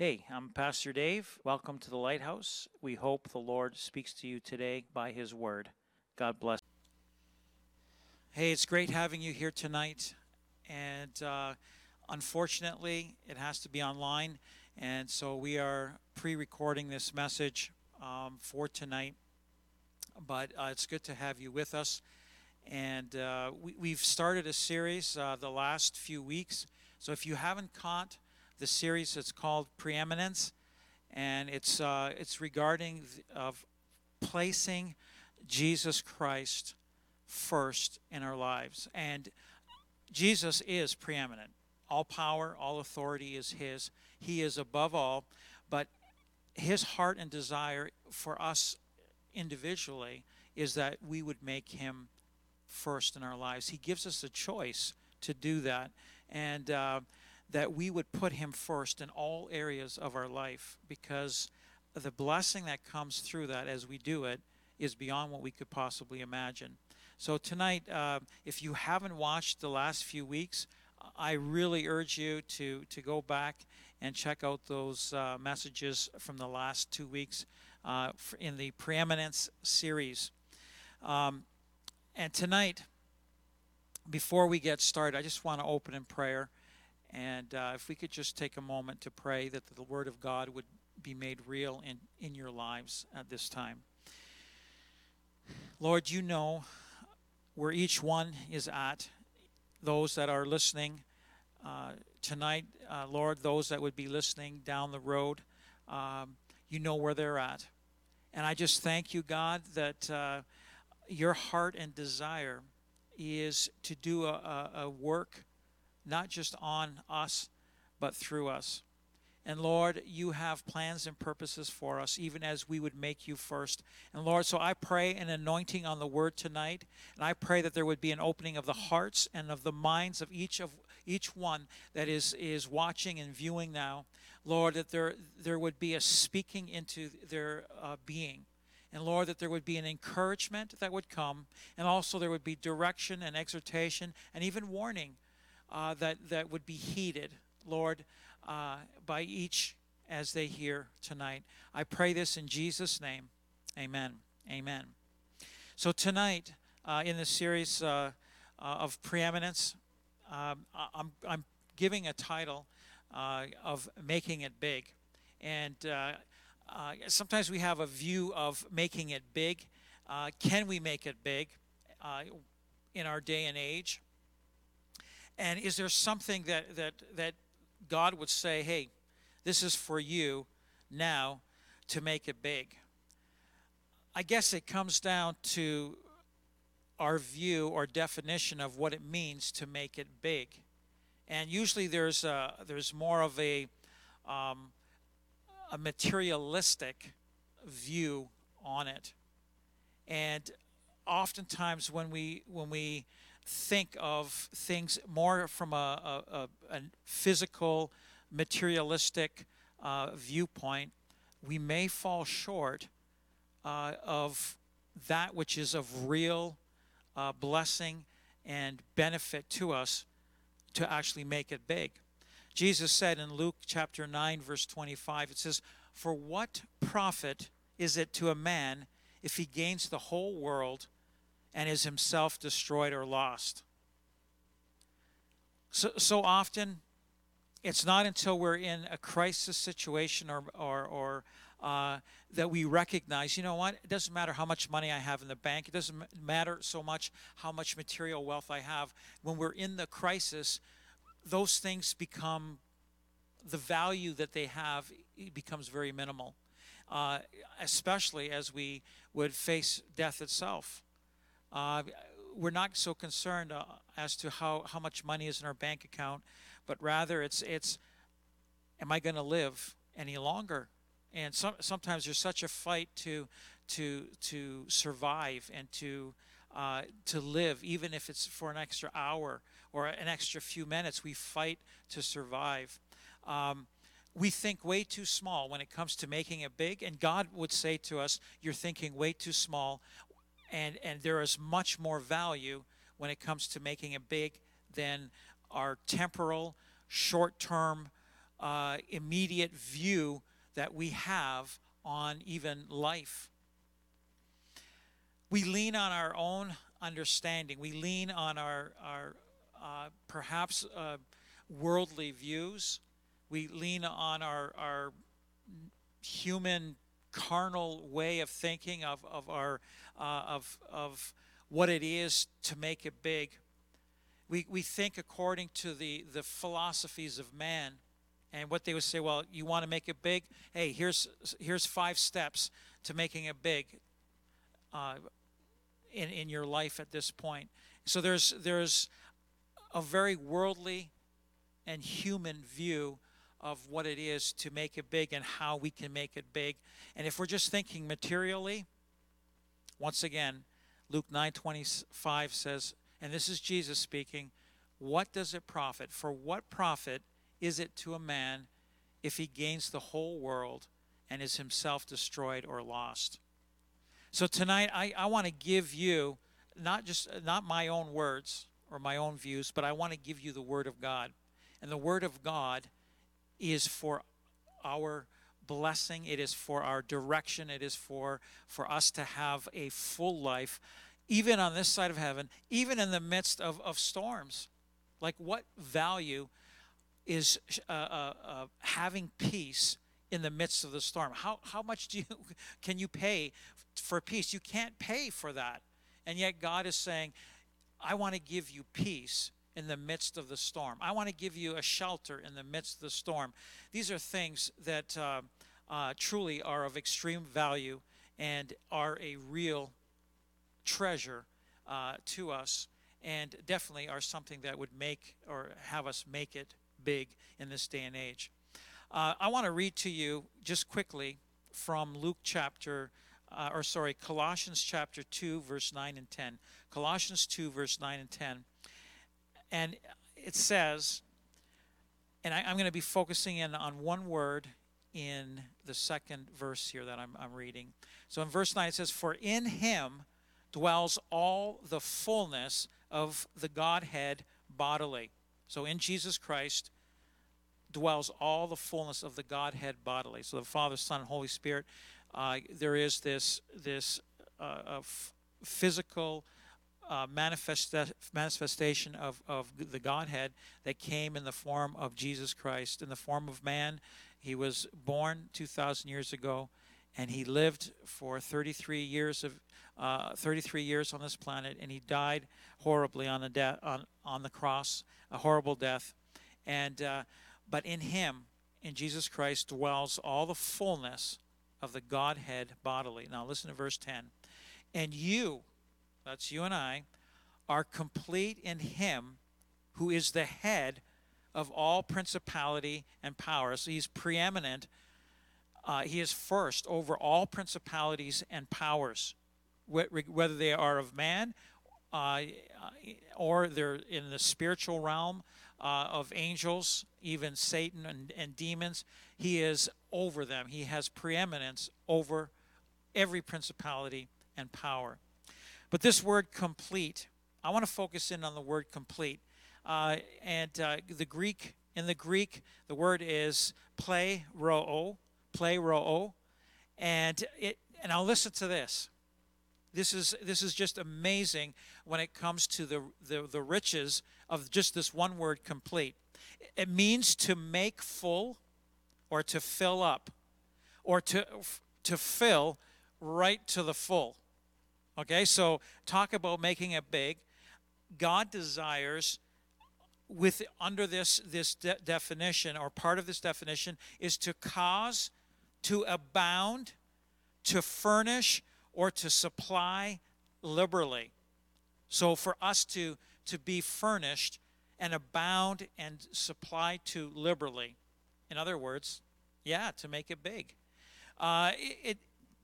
Hey, I'm Pastor Dave. Welcome to the Lighthouse. We hope the Lord speaks to you today by His Word. God bless. Hey, it's great having you here tonight. And uh, unfortunately, it has to be online. And so we are pre recording this message um, for tonight. But uh, it's good to have you with us. And uh, we, have started a series uh, the last few weeks. So if you haven't caught the series, it's called Preeminence. And it's, uh, it's regarding of placing Jesus Christ first in our lives. And Jesus is preeminent. All power, all authority is His. He is above all. But His heart and desire for us individually is that we would make Him first in our lives. He gives us a choice to do that. And uh, that we would put Him first in all areas of our life because the blessing that comes through that as we do it is beyond what we could possibly imagine. So, tonight, uh, if you haven't watched the last few weeks, I really urge you to, to go back and check out those uh, messages from the last two weeks uh, in the Preeminence series. Um, and tonight, before we get started, I just want to open in prayer. And uh, if we could just take a moment to pray that the Word of God would be made real in, in your lives at this time. Lord, you know where each one is at. Those that are listening uh, tonight, uh, Lord, those that would be listening down the road, um, you know where they're at. And I just thank you, God, that uh, your heart and desire is to do a, a, a work not just on us, but through us. And Lord, you have plans and purposes for us, even as we would make you first. And Lord, so I pray an anointing on the word tonight. And I pray that there would be an opening of the hearts and of the minds of each of each one that is, is watching and viewing now. Lord, that there, there would be a speaking into their uh, being. And Lord, that there would be an encouragement that would come. And also there would be direction and exhortation and even warning uh, that, that would be heeded. Lord, uh, by each as they hear tonight. I pray this in Jesus' name. Amen. Amen. So, tonight, uh, in the series uh, uh of preeminence, um, I'm, I'm giving a title uh, of Making It Big. And sometimes we have a view of making it big. can we make it big in our day and age? And is there something that, that, that God would say, hey, this is for you now to make it big. I guess it comes down to our view or definition of what it means to make it big. And usually there's, a, there's more of a, um, a materialistic view on it. And oftentimes when we, when we think of things more from a, a, a physical, materialistic uh, viewpoint, we may fall short uh, of that which is of real uh, blessing and benefit to us to actually make it big. Jesus said in Luke chapter 9, verse 25, it says, For what profit is it to a man if he gains the whole world and is himself destroyed or lost. So, so often, it's not until we're in a crisis situation or, or, or uh, that we recognize, you know what, it doesn't matter how much money I have in the bank, it doesn't matter so much how much material wealth I have. When we're in the crisis, those things become the value that they have becomes very minimal, uh, especially as we would face death itself. Uh, we're not so concerned uh, as to how, how much money is in our bank account, but rather it's it's am I going to live any longer? And some, sometimes there's such a fight to to to survive and to uh, to live, even if it's for an extra hour or an extra few minutes. We fight to survive. Um, we think way too small when it comes to making it big, and God would say to us, "You're thinking way too small and and there is much more value when it comes to making it big than our temporal, short-term uh, immediate view that we have on even life. We lean on our own understanding. We lean on our, our uh, perhaps uh, worldly views. We lean on our, our human carnal way of thinking of, of our uh, of, of what it is to make it big. We, we think according to the, the philosophies of man and what they would say, well, you want to make it big? Hey, here's, here's five steps to making it big uh, in, in your life at this point. So there's, there's a very worldly and human view of what it is to make it big and how we can make it big. And if we're just thinking materially, once again, Luke 9:25 says, and this is Jesus speaking, what does it profit? For what profit is it to a man if he gains the whole world and is himself destroyed or lost? So tonight I, I want to give you not just not my own words or my own views, but I want to give you the word of God. And the word of God is for our blessing it is for our direction it is for for us to have a full life even on this side of heaven even in the midst of, of storms. Like what value is uh, uh, uh, having peace in the midst of the storm? How, how much do you can you pay for peace? You can't pay for that. And yet god is saying i want to give you peace in the midst of the storm. I want to give you a shelter in the midst of the storm. These are things that uh, uh, truly are of extreme value and are a real treasure uh, to us, and definitely are something that would make or have us make it big in this day and age. Uh, I want to read to you just quickly from Luke chapter, uh, or sorry, Colossians chapter 2, verse 9 and 10. Colossians 2, verse 9 and 10. And it says, and I, am going to be focusing in on one word in the second verse here that I'm, I'm reading. So in verse 9 it says, For in him dwells all the fullness of the Godhead bodily. So in Jesus Christ dwells all the fullness of the Godhead bodily. So the Father, Son, Holy Spirit. Uh, there is this this uh, physical uh, manifestation of, of the Godhead that came in the form of Jesus Christ, in the form of man. He was born 2,000 years ago, and he lived for 33 years of uh, 33 years on this planet, and he died horribly on the de- on on the cross, a horrible death. And uh, but in him, in Jesus Christ, dwells all the fullness of the Godhead bodily. Now listen to verse 10. And you, that's you and I, are complete in Him who is the head of all principality and power. So He's preeminent. Uh, he is first over all principalities and powers, whether they are of man uh, or they're in the spiritual realm uh, of angels, even Satan and, and demons. He is over them. He has preeminence over every principality and power. But this word complete, I want to focus in on the word complete. Uh, and uh, the Greek, in the Greek, the word is pleroo, play roo. And it, and I'll listen to this. This is this is just amazing when it comes to the, the, the riches of just this one word complete. It means to make full or to fill up or to to fill right to the full. Okay, so talk about making it big. God desires with under this this de- definition or part of this definition is to cause to abound, to furnish or to supply liberally. So for us to to be furnished and abound and supply to liberally. In other words, yeah, to make it big. Uh, it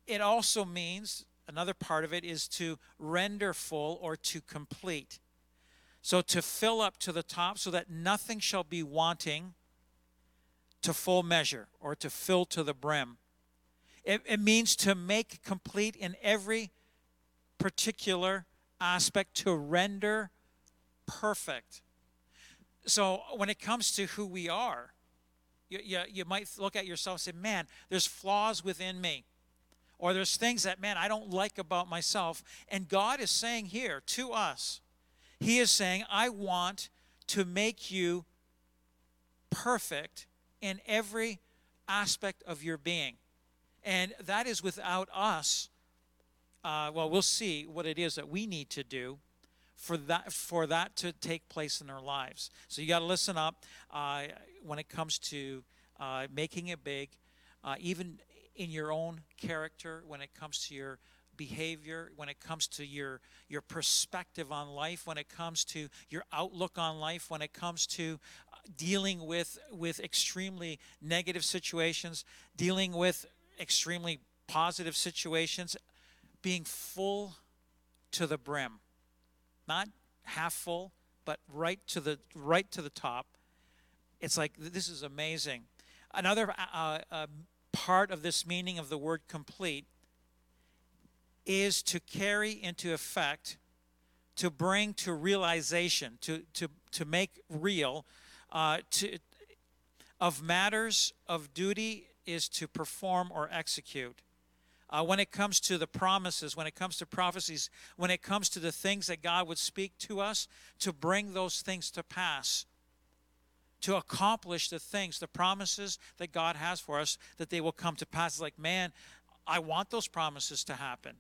it also means another part of it is to render full or to complete. So to fill up to the top so that nothing shall be wanting to full measure or to fill to the brim. It, it means to make complete in every particular aspect, to render perfect. So when it comes to who we are, You, you, you might look at yourself and say, man, there's flaws within me. Or there's things that, man, I don't like about myself. And God is saying here to us, He is saying, I want to make you perfect in every aspect of your being. And that is without us. Uh, well, we'll see what it is that we need to do for that for that to take place in our lives. So you got to listen up uh, when it comes to uh, making it big, uh, even in your own character, when it comes to your behavior, when it comes to your your perspective on life, when it comes to your outlook on life, when it comes to uh, dealing with with extremely negative situations, dealing with extremely positive situations, being full to the brim not half full, but right to the right to the top. It's like this is amazing. Another uh, uh, part of this meaning of the word complete is to carry into effect, to bring to realization, to to to make real, uh, to of matters of duty is to perform or execute. Uh, when it comes to the promises, when it comes to prophecies, when it comes to the things that God would speak to us, to bring those things to pass, to accomplish the things, the promises that God has for us, that they will come to pass. It's like, man, I want those promises to happen.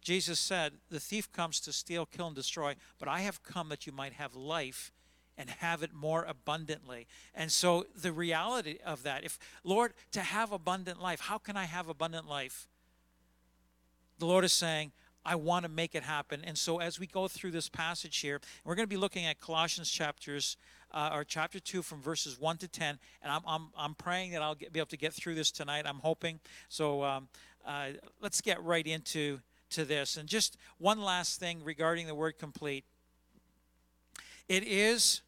Jesus said, The thief comes to steal, kill, and destroy, but I have come that you might have life and have it more abundantly. And so the reality of that, if, Lord, to have abundant life, how can I have abundant life? the Lord is saying, I want to make it happen. And so as we go through this passage here, we're going to be looking at Colossians chapters uh, or chapter 2 from verses 1 to 10. And I'm, I'm, I'm praying that I'll get, be able to get through this tonight. I'm hoping. So um, uh, let's get right into to this. And just one last thing regarding the word complete. It is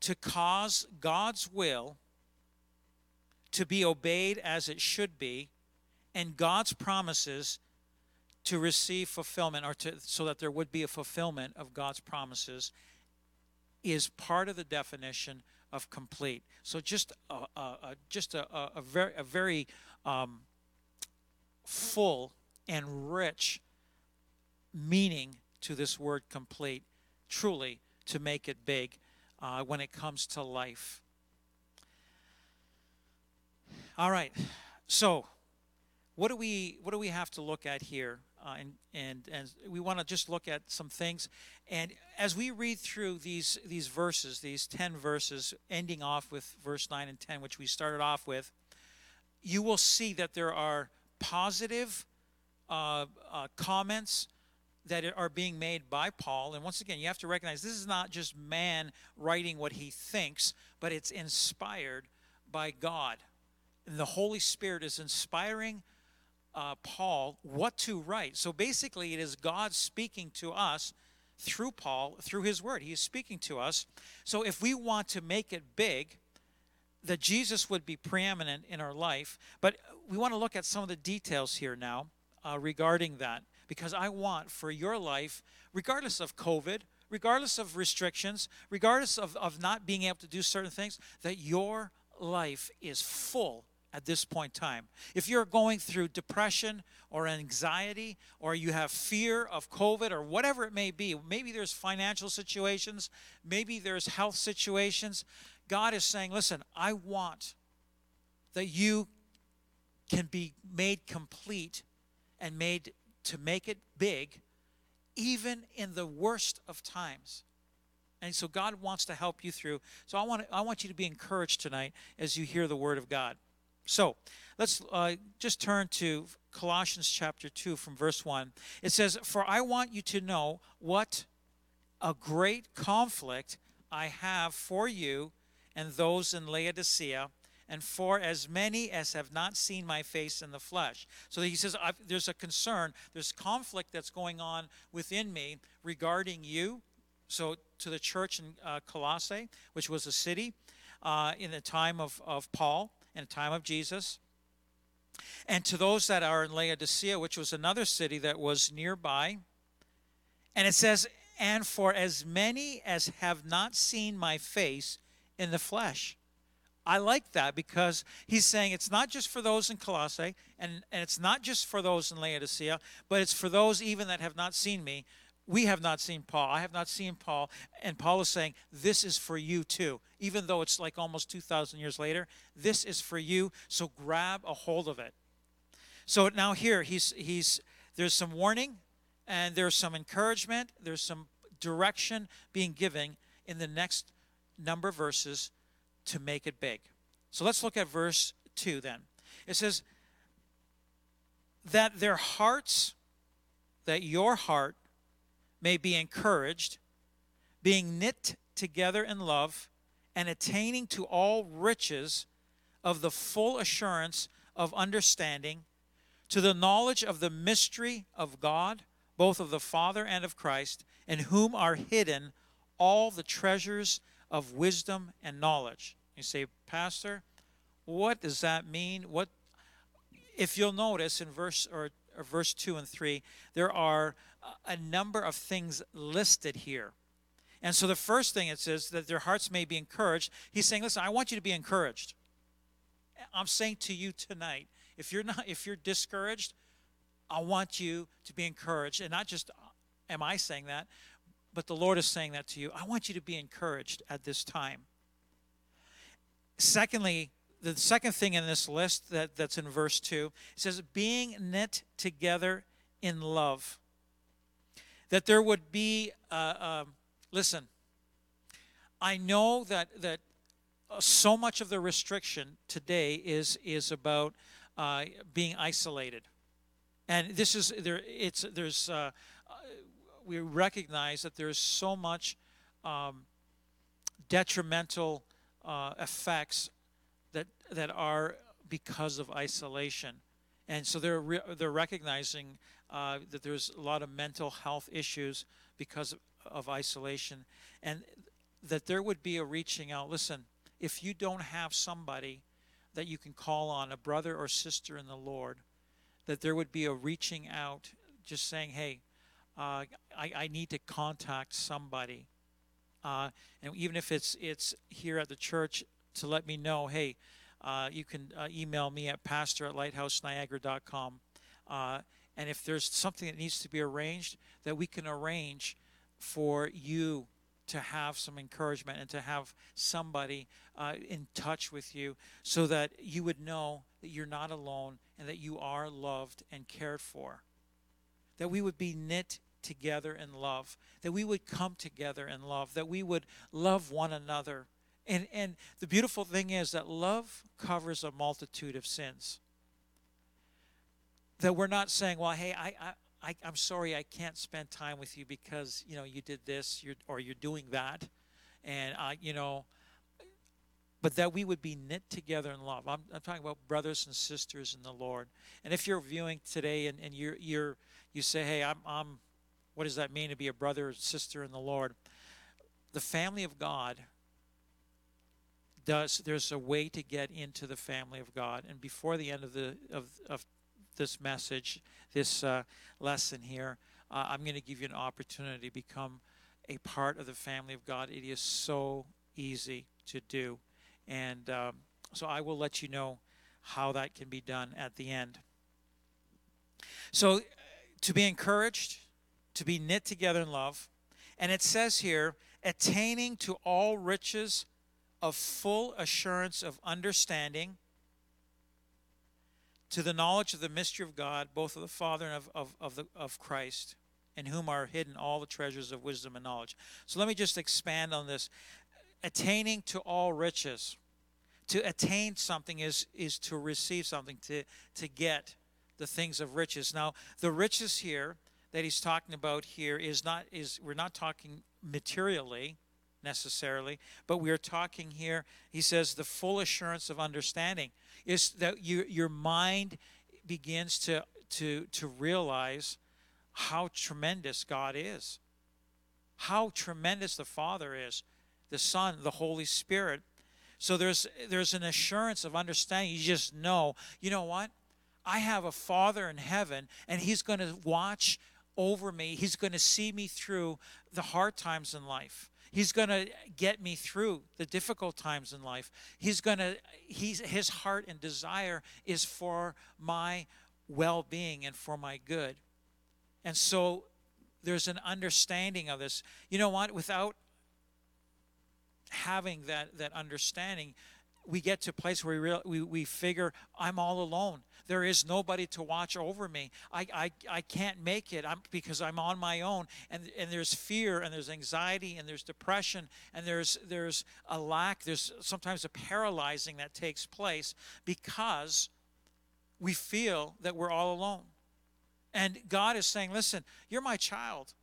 to cause God's will to be obeyed as it should be and God's promises to receive fulfillment or to so that there would be a fulfillment of God's promises is part of the definition of complete. So just a, a, a just a, a, very a very um, full and rich meaning to this word complete, truly to make it big uh, when it comes to life. All right, so what do we what do we have to look at here uh, and, and, and we want to just look at some things. And as we read through these, these verses, these 10 verses, ending off with verse 9 and 10, which we started off with, you will see that there are positive uh, uh, comments that are being made by Paul. And once again, you have to recognize this is not just man writing what he thinks, but it's inspired by God. And the Holy Spirit is inspiring uh, Paul what to write. So basically, it is God speaking to us through Paul, through his word. He is speaking to us. So if we want to make it big, that Jesus would be preeminent in our life, but we want to look at some of the details here now uh, regarding that because I want for your life, regardless of COVID, regardless of restrictions, regardless of, of not being able to do certain things, that your life is full at this point in time. If you're going through depression or anxiety or you have fear of COVID or whatever it may be, maybe there's financial situations, maybe there's health situations, God is saying, listen, I want that you can be made complete and made to make it big even in the worst of times. And so God wants to help you through. So I want, I want you to be encouraged tonight as you hear the word of God. So let's uh, just turn to Colossians chapter 2 from verse 1. It says, For I want you to know what a great conflict I have for you and those in Laodicea, and for as many as have not seen my face in the flesh. So he says, There's a concern, there's conflict that's going on within me regarding you. So to the church in uh, Colossae, which was a city uh, in the time of, of Paul in the time of Jesus. And to those that are in Laodicea, which was another city that was nearby. And it says, And for as many as have not seen my face in the flesh, I like that because he's saying it's not just for those in Colossae and, and it's not just for those in Laodicea, but it's for those even that have not seen me. We have not seen Paul. I have not seen Paul. And Paul is saying, This is for you too. Even though it's like almost 2,000 years later, this is for you. So grab a hold of it. So now here, he's, he's, there's some warning and there's some encouragement. There's some direction being given in the next number of verses to make it big. So let's look at verse 2 then. It says, That their hearts, that your heart may be encouraged, being knit together in love, and attaining to all riches of the full assurance of understanding, to the knowledge of the mystery of God, both of the Father and of Christ, in whom are hidden all the treasures of wisdom and knowledge. You say, Pastor, what does that mean? What if you'll notice in verse or, verse 2 and 3, there are a number of things listed here. And so the first thing it says that their hearts may be encouraged. He's saying, listen, I want you to be encouraged. I'm saying to you tonight, if you're not if you're discouraged, I want you to be encouraged. And not just uh, am I saying that, but the Lord is saying that to you. I want you to be encouraged at this time. Secondly, the second thing in this list that, that's in verse 2 it says, being knit together in love. That there would be, uh, uh, listen, I know that, that uh, so much of the restriction today is, is about uh, being isolated. And this is, there, it's, there's, uh, we recognize that there's so much um, detrimental uh, effects that that are because of isolation, and so they're re- they're recognizing uh, that there's a lot of mental health issues because of, of isolation, and that there would be a reaching out. Listen, if you don't have somebody that you can call on, a brother or sister in the Lord, that there would be a reaching out, just saying, "Hey, uh, I, I, need to contact somebody. Uh, and even if it's it's here at the church to let me know, hey, uh, you can uh, email me at pastor at lighthouseniagara.com. Uh, and if there's something that needs to be arranged, that we can arrange for you to have some encouragement and to have somebody uh, in touch with you so that you would know that you're not alone and that you are loved and cared for that we would be knit together in love, that we would come together in love, that we would love one another. And, and the beautiful thing is that love covers a multitude of sins. That we're not saying, well, hey, I, I, I, am sorry I can't spend time with you because, you know, you did this you're, or you're doing that. And, I, you know, but that we would be knit together in love. I'm, I'm talking about brothers and sisters in the Lord. And if you're viewing today and, and you're, you're, you say, hey, I'm, I'm, what does that mean to be a brother or sister in the Lord? The family of God does, there's a way to get into the family of God. And before the end of, the, of, of this message, this uh, lesson here, uh, I'm going to give you an opportunity to become a part of the family of God. It is so easy to do. And um, so I will let you know how that can be done at the end. So to be encouraged, to be knit together in love. And it says here, attaining to all riches of full assurance of understanding, to the knowledge of the mystery of God, both of the Father and of, of, of, the, of Christ, in whom are hidden all the treasures of wisdom and knowledge. So let me just expand on this. Attaining to all riches. To attain something is, is to receive something, to, to get the things of riches. Now, the riches here that he's talking about here is not is we're not talking materially necessarily, but we are talking here. He says the full assurance of understanding is that you, your mind begins to to to realize how tremendous God is, how tremendous the Father is, the Son, the Holy Spirit. So there's there's an assurance of understanding. You just know, you know what? I have a Father in heaven, and He's going to watch over me. He's going to see me through the hard times in life. He's going to get me through the difficult times in life. He's going to he's his heart and desire is for my well-being and for my good. And so there's an understanding of this. You know what? Without having that that understanding, we get to a place where we, real, we, we figure I'm all alone. There is nobody to watch over me. I, I, I can't make it I'm, because I'm on my own. And, and there's fear and there's anxiety and there's depression and there's, there's a lack, there's sometimes a paralyzing that takes place because we feel that we're all alone. And God is saying, listen, you're my child.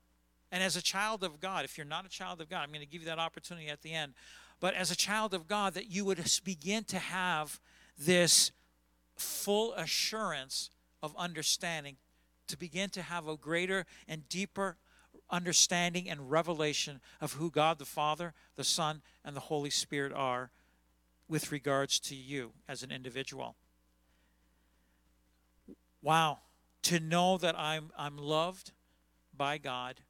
And as a child of God, if you're not a child of God, I'm going to give you that opportunity at the end but as a child of God, that you would begin to have this full assurance of understanding, to begin to have a greater and deeper understanding and revelation of who God the Father, the Son, and the Holy Spirit are with regards to you as an individual. Wow, to know that I'm I'm loved by God,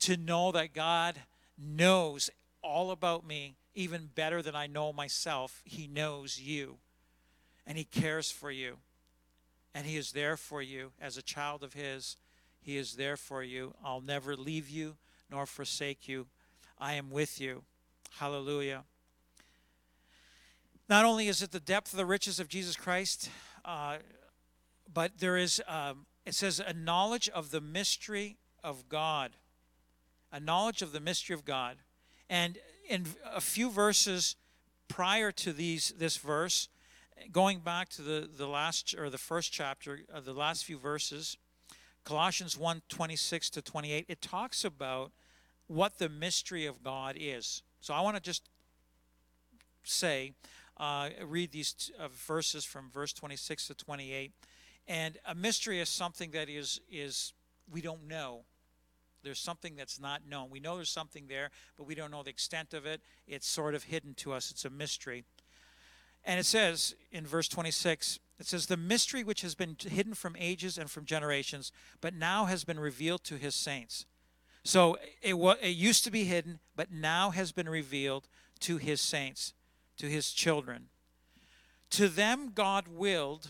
to know that God knows all about me even better than I know myself. He knows you and He cares for you. And He is there for you as a child of His. He is there for you. I'll never leave you nor forsake you. I am with you. Hallelujah. Not only is it the depth of the riches of Jesus Christ, uh, but there is, um, it says, a knowledge of the mystery of God. A knowledge of the mystery of God. And in a few verses prior to these this verse, going back to the, the last or the first chapter, of the last few verses, Colossians 1 26 to 28, it talks about what the mystery of God is. So I want to just say, uh, read these uh, verses from verse 26 to 28. And a mystery is something that is is we don't know. There's something that's not known. We know there's something there, but we don't know the extent of it. It's sort of hidden to us, it's a mystery. And it says in verse 26, it says, The mystery which has been hidden from ages and from generations, but now has been revealed to his saints. So it, it used to be hidden, but now has been revealed to his saints, to his children. To them God willed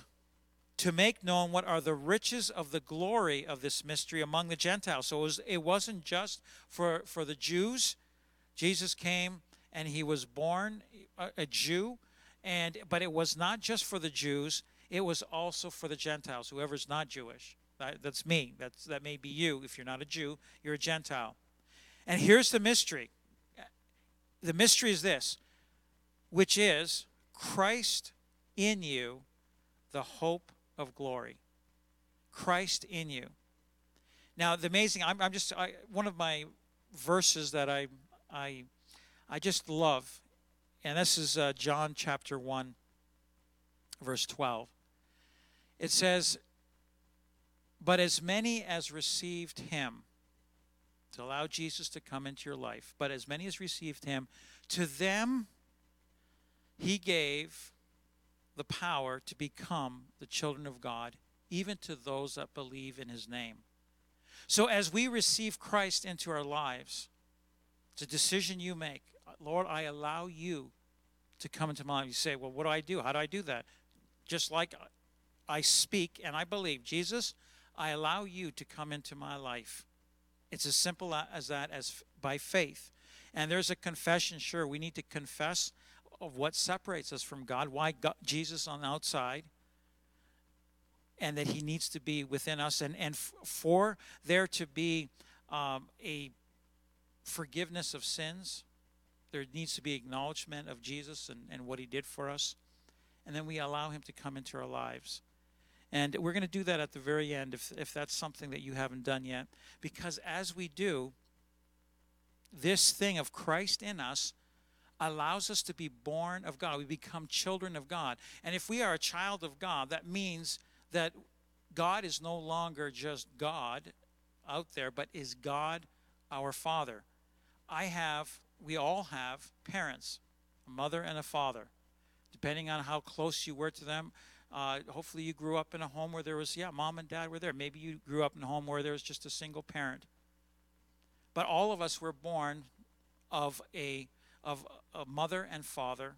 to make known what are the riches of the glory of this mystery among the Gentiles. So it, was, wasn't just for, for the Jews. Jesus came and he was born a, a Jew, and but it was not just for the Jews, it was also for the Gentiles, whoever's not Jewish. That, that's me. That's, that may be you. If you're not a Jew, you're a Gentile. And here's the mystery the mystery is this, which is Christ in you, the hope of glory. Christ in you. Now, the amazing, I'm, I'm just, I, one of my verses that I, I, I just love, and this is uh, John chapter 1, verse 12. It says, But as many as received him, to allow Jesus to come into your life, but as many as received him, to them he gave the power to become the children of God, even to those that believe in his name. So as we receive Christ into our lives, it's a decision you make. Lord, I allow you to come into my life. You say, well, what do I do? How do I do that? Just like I speak and I believe, Jesus, I allow you to come into my life. It's as simple as that, as by faith. And there's a confession, sure, we need to confess of what separates us from God, why God, Jesus on the outside, and that He needs to be within us, and and for there to be um, a forgiveness of sins, there needs to be acknowledgement of Jesus and, and what He did for us, and then we allow Him to come into our lives. And we're going to do that at the very end if, if that's something that you haven't done yet. Because as we do, this thing of Christ in us allows us to be born of God. We become children of God. And if we are a child of God, that means that God is no longer just God out there, but is God our Father. I have, we all have parents, a mother and a father. Depending on how close you were to them, uh, hopefully you grew up in a home where there was, yeah, mom and dad were there. Maybe you grew up in a home where there was just a single parent. But all of us were born of a of a mother and father,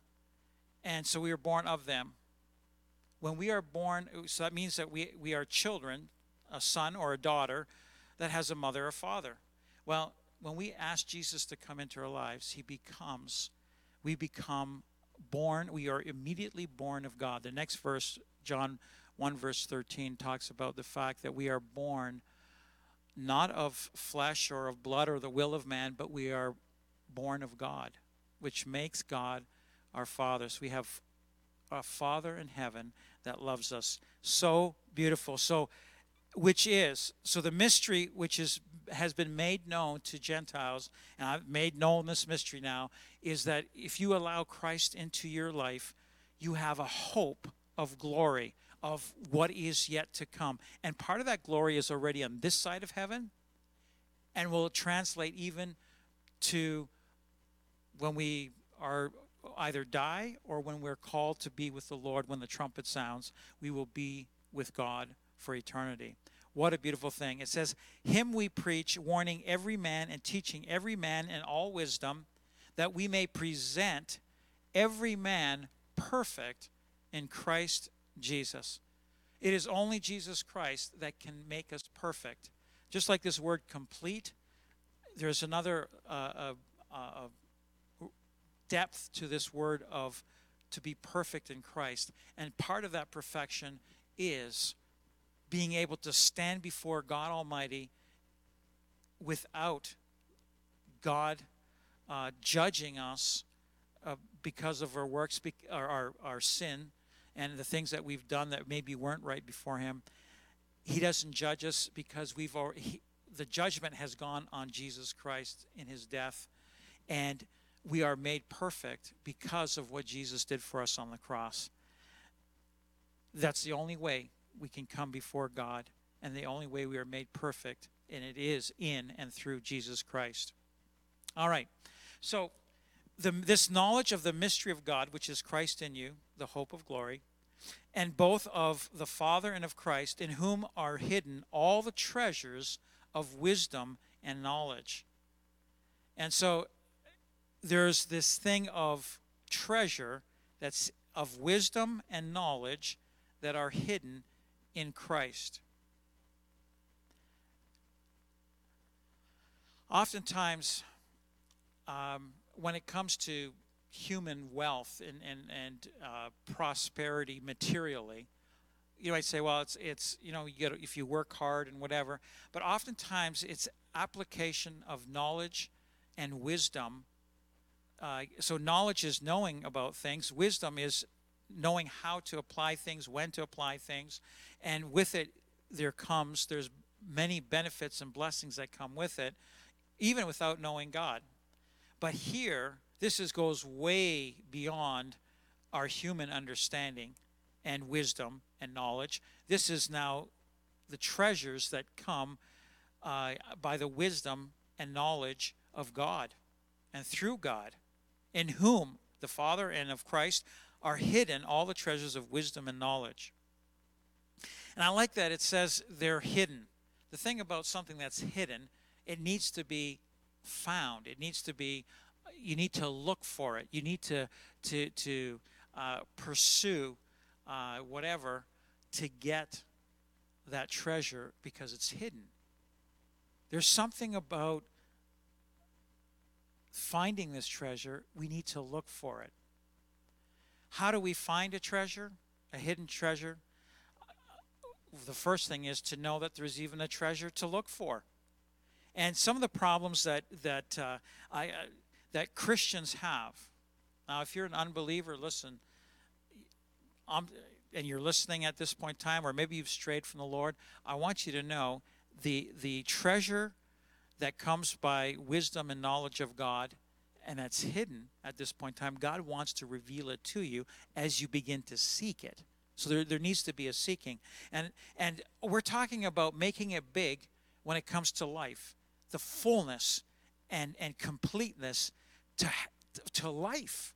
and so we are born of them. When we are born, uh, so that means that we, we are children, a son or a daughter that has a mother or father. Well, when we ask Jesus to come into our lives, he becomes, we become born, we are immediately born of God. The next verse, John 1, verse 13, talks about the fact that we are born not of flesh or of blood or the will of man, but we are born of God, which makes God our Father. So we have a Father in heaven that loves us. So beautiful. So, which is, so the mystery which is has been made known to Gentiles, and I've made known this mystery now, is that if you allow Christ into your life, you have a hope of glory of what is yet to come. And part of that glory is already on this side of heaven and will translate even to when we are either die or when we're called to be with the Lord when the trumpet sounds, we will be with God for eternity. What a beautiful thing. It says, Him we preach, warning every man and teaching every man in all wisdom, that we may present every man perfect in Christ Jesus. It is only Jesus Christ that can make us perfect. Just like this word complete, there's another uh, uh, uh, depth to this word of to be perfect in Christ. And part of that perfection is being able to stand before God Almighty without God uh, judging us uh, because of our works, our, our, our sin, and the things that we've done that maybe weren't right before Him. He doesn't judge us because we've already, he, the judgment has gone on Jesus Christ in His death, and we are made perfect because of what Jesus did for us on the cross. That's the only way we can come before God, and the only way we are made perfect, and it is in and through Jesus Christ. All right. So, the, this knowledge of the mystery of God, which is Christ in you, the hope of glory, and both of the Father and of Christ, in whom are hidden all the treasures of wisdom and knowledge. And so there's this thing of treasure that's of wisdom and knowledge that are hidden in Christ. Oftentimes, um, when it comes to human wealth and, and, and uh, prosperity materially, you might say, well, it's, it's you know, you get, if you work hard and whatever, but oftentimes it's application of knowledge and wisdom. Uh, so knowledge is knowing about things. Wisdom is knowing how to apply things, when to apply things, and with it there comes there's many benefits and blessings that come with it, even without knowing God. But here, this is, goes way beyond our human understanding and wisdom and knowledge. This is now the treasures that come uh, by the wisdom and knowledge of God and through God, in whom the Father and of Christ are hidden all the treasures of wisdom and knowledge. And I like that it says they're hidden. The thing about something that's hidden, it needs to be found. It needs to be you need to look for it. You need to to to uh, pursue uh, whatever to get that treasure because it's hidden. There's something about finding this treasure. We need to look for it. How do we find a treasure, a hidden treasure? The first thing is to know that there's even a treasure to look for. And some of the problems that that uh, I uh, that Christians have. Now, if you're an unbeliever, listen. I'm, and you're listening at this point in time, or maybe you've strayed from the Lord. I want you to know the the treasure that comes by wisdom and knowledge of God and that's hidden at this point in time, God wants to reveal it to you as you begin to seek it. So there, there needs to be a seeking. And, and we're talking about making it big when it comes to life, the fullness and, and completeness to, to life.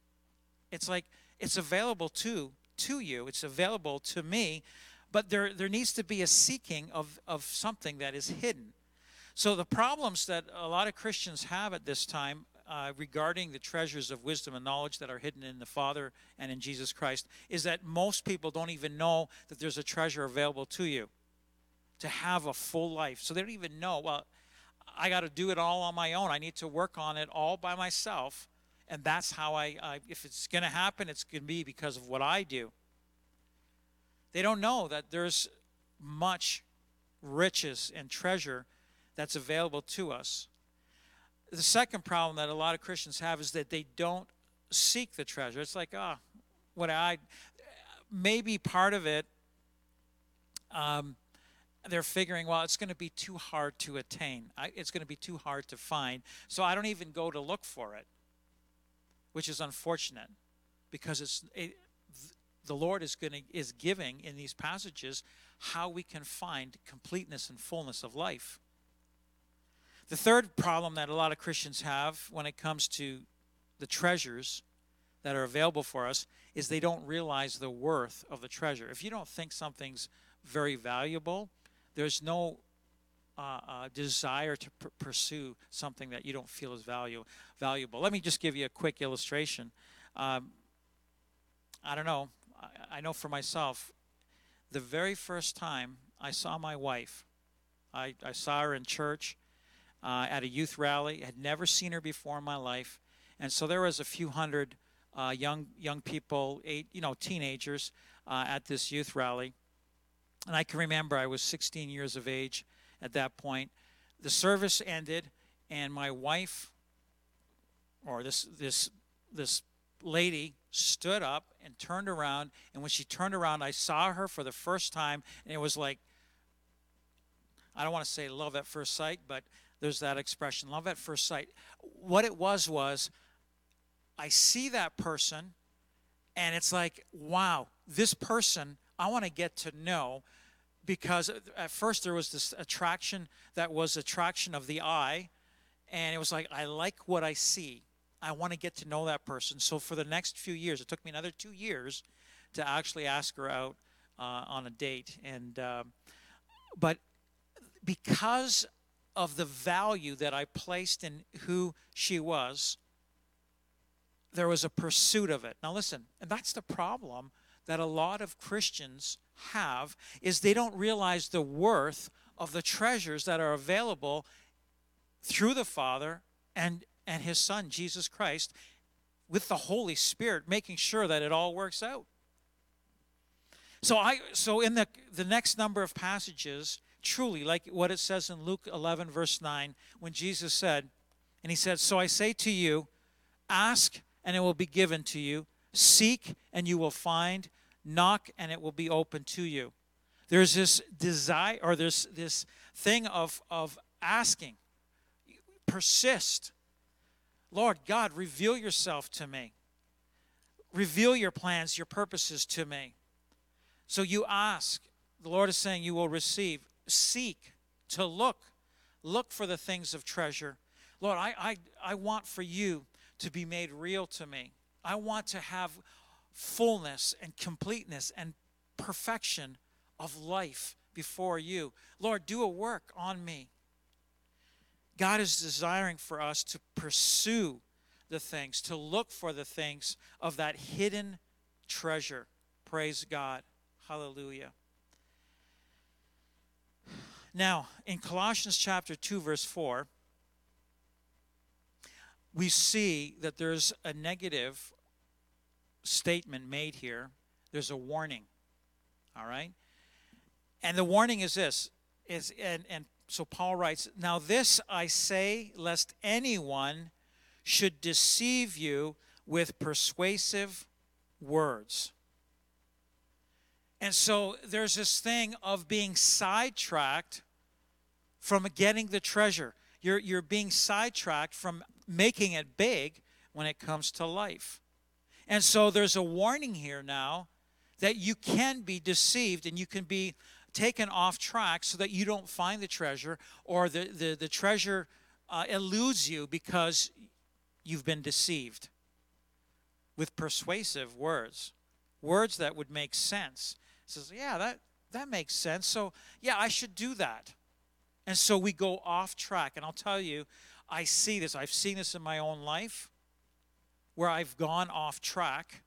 It's like it's available to, to you, it's available to me, but there, there needs to be a seeking of, of something that is hidden. So the problems that a lot of Christians have at this time uh, regarding the treasures of wisdom and knowledge that are hidden in the Father and in Jesus Christ is that most people don't even know that there's a treasure available to you to have a full life. So they don't even know, well, I got to do it all on my own. I need to work on it all by myself. And that's how I, I if it's going to happen, it's going to be because of what I do. They don't know that there's much riches and treasure that's available to us. The second problem that a lot of Christians have is that they don't seek the treasure. It's like, ah, oh, what I maybe part of it um, they're figuring, well, it's going to be too hard to attain. I, it's going to be too hard to find. So I don't even go to look for it, which is unfortunate because it's it, the Lord is going to is giving in these passages how we can find completeness and fullness of life. The third problem that a lot of Christians have when it comes to the treasures that are available for us is they don't realize the worth of the treasure. If you don't think something's very valuable, there's no uh, uh, desire to pr- pursue something that you don't feel is value valuable. Let me just give you a quick illustration. Um, I don't know. I, I, know for myself, the very first time I saw my wife, I, I saw her in church uh, at a youth rally. Had never seen her before in my life, and so there was a few hundred uh, young young people, eight you know teenagers, uh, at this youth rally and I can remember I was 16 years of age at that point. The service ended, and my wife, or this this this lady, stood up and turned around. And when she turned around, I saw her for the first time, and it was like I don't want to say love at first sight, but there's that expression, love at first sight. What it was was I see that person, and it's like, wow, this person I want to get to know because at first there was this attraction that was attraction of the eye and it was like i like what i see i want to get to know that person so for the next few years it took me another two years to actually ask her out uh, on a date and uh, but because of the value that i placed in who she was there was a pursuit of it now listen and that's the problem that a lot of Christians have is they don't realize the worth of the treasures that are available through the Father and and his son Jesus Christ with the Holy Spirit making sure that it all works out. So I so in the the next number of passages truly like what it says in Luke 11 verse 9 when Jesus said and he said so I say to you ask and it will be given to you Seek and you will find. Knock and it will be open to you. There's this desire or there's this thing of, of asking. Persist. Lord God, reveal yourself to me. Reveal your plans, your purposes to me. So you ask. The Lord is saying you will receive. Seek to look. Look for the things of treasure. Lord, I, I, I want for you to be made real to me. I want to have fullness and completeness and perfection of life before you. Lord, do a work on me. God is desiring for us to pursue the things, to look for the things of that hidden treasure. Praise God. Hallelujah. Now, in Colossians chapter 2, verse 4, we see that there's a negative statement made here. There's a warning. All right? And the warning is this is and, and so Paul writes, Now this I say, lest anyone should deceive you with persuasive words. And so there's this thing of being sidetracked from getting the treasure. You're, you're being sidetracked from making it big when it comes to life. And so there's a warning here now that you can be deceived and you can be taken off track so that you don't find the treasure or the, the, the treasure uh, eludes you because you've been deceived with persuasive words, words that would make sense. Says, yeah, that, that makes sense. So, yeah, I should do that. And so we go off track. And I'll tell you, I see this. I've seen this in my own life where I've gone off track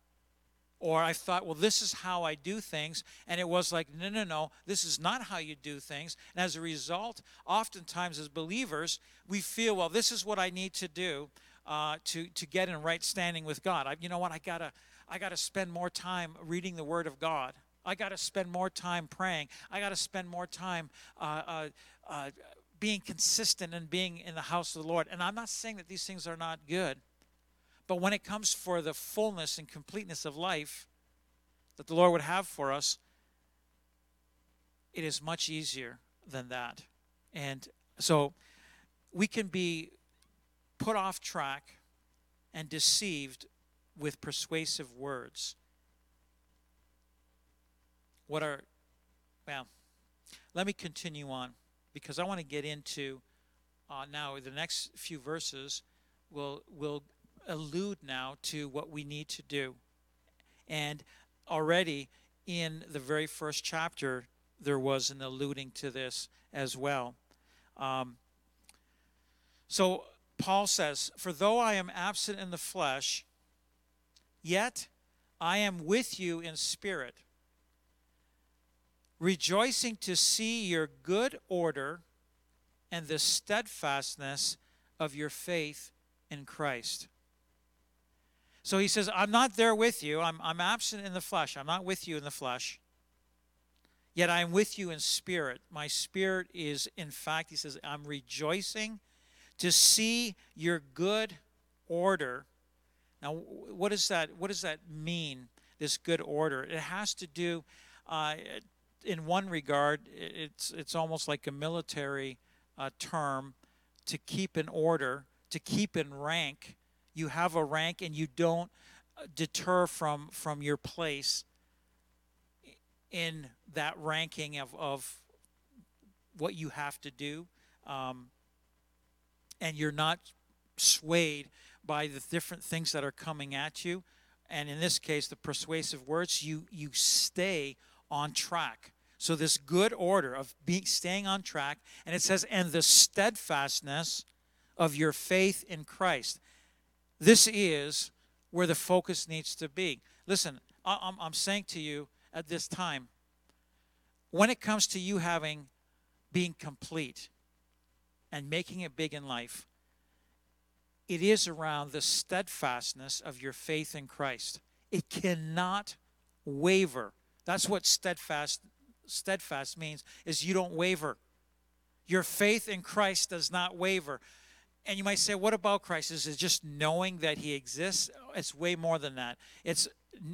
or I thought, well, this is how I do things. And it was like, no, no, no, this is not how you do things. And as a result, oftentimes as believers, we feel, well, this is what I need to do uh, to, to get in right standing with God. I, you know what? I got to I got to spend more time reading the Word of God. I got to spend more time praying. I got to spend more time uh, uh, uh, being consistent and being in the house of the Lord. And I'm not saying that these things are not good. But when it comes for the fullness and completeness of life that the Lord would have for us, it is much easier than that. And so we can be put off track and deceived with persuasive words. What are, well, let me continue on because I want to get into uh, now the next few verses will will allude now to what we need to do. And already in the very first chapter, there was an alluding to this as well. Um, so Paul says, For though I am absent in the flesh, yet I am with you in spirit, rejoicing to see your good order and the steadfastness of your faith in Christ. So he says, I'm not there with you. I'm, I'm absent in the flesh. I'm not with you in the flesh. Yet I'm with you in spirit. My spirit is, in fact, he says, I'm rejoicing to see your good order. Now, what does that, what does that mean, this good order? It has to do, uh, in one regard, it's, it's almost like a military uh, term to keep in order, to keep in rank. You have a rank and you don't uh, deter from from your place in that ranking of, of what you have to do um, and you're not swayed by the different things that are coming at you. And in this case the persuasive words you you stay on track so this good order of being staying on track and it says and the steadfastness of your faith in christ this is where the focus needs to be. Listen, I'm, I'm saying to you at this time, when it comes to you having being complete and making it big in life, it is around the steadfastness of your faith in Christ. It cannot waver. That's what steadfast steadfast means is you don't waver. Your faith in Christ does not waver. And you might say, what about Christ? Is it just knowing that he exists? It's way more than that. It's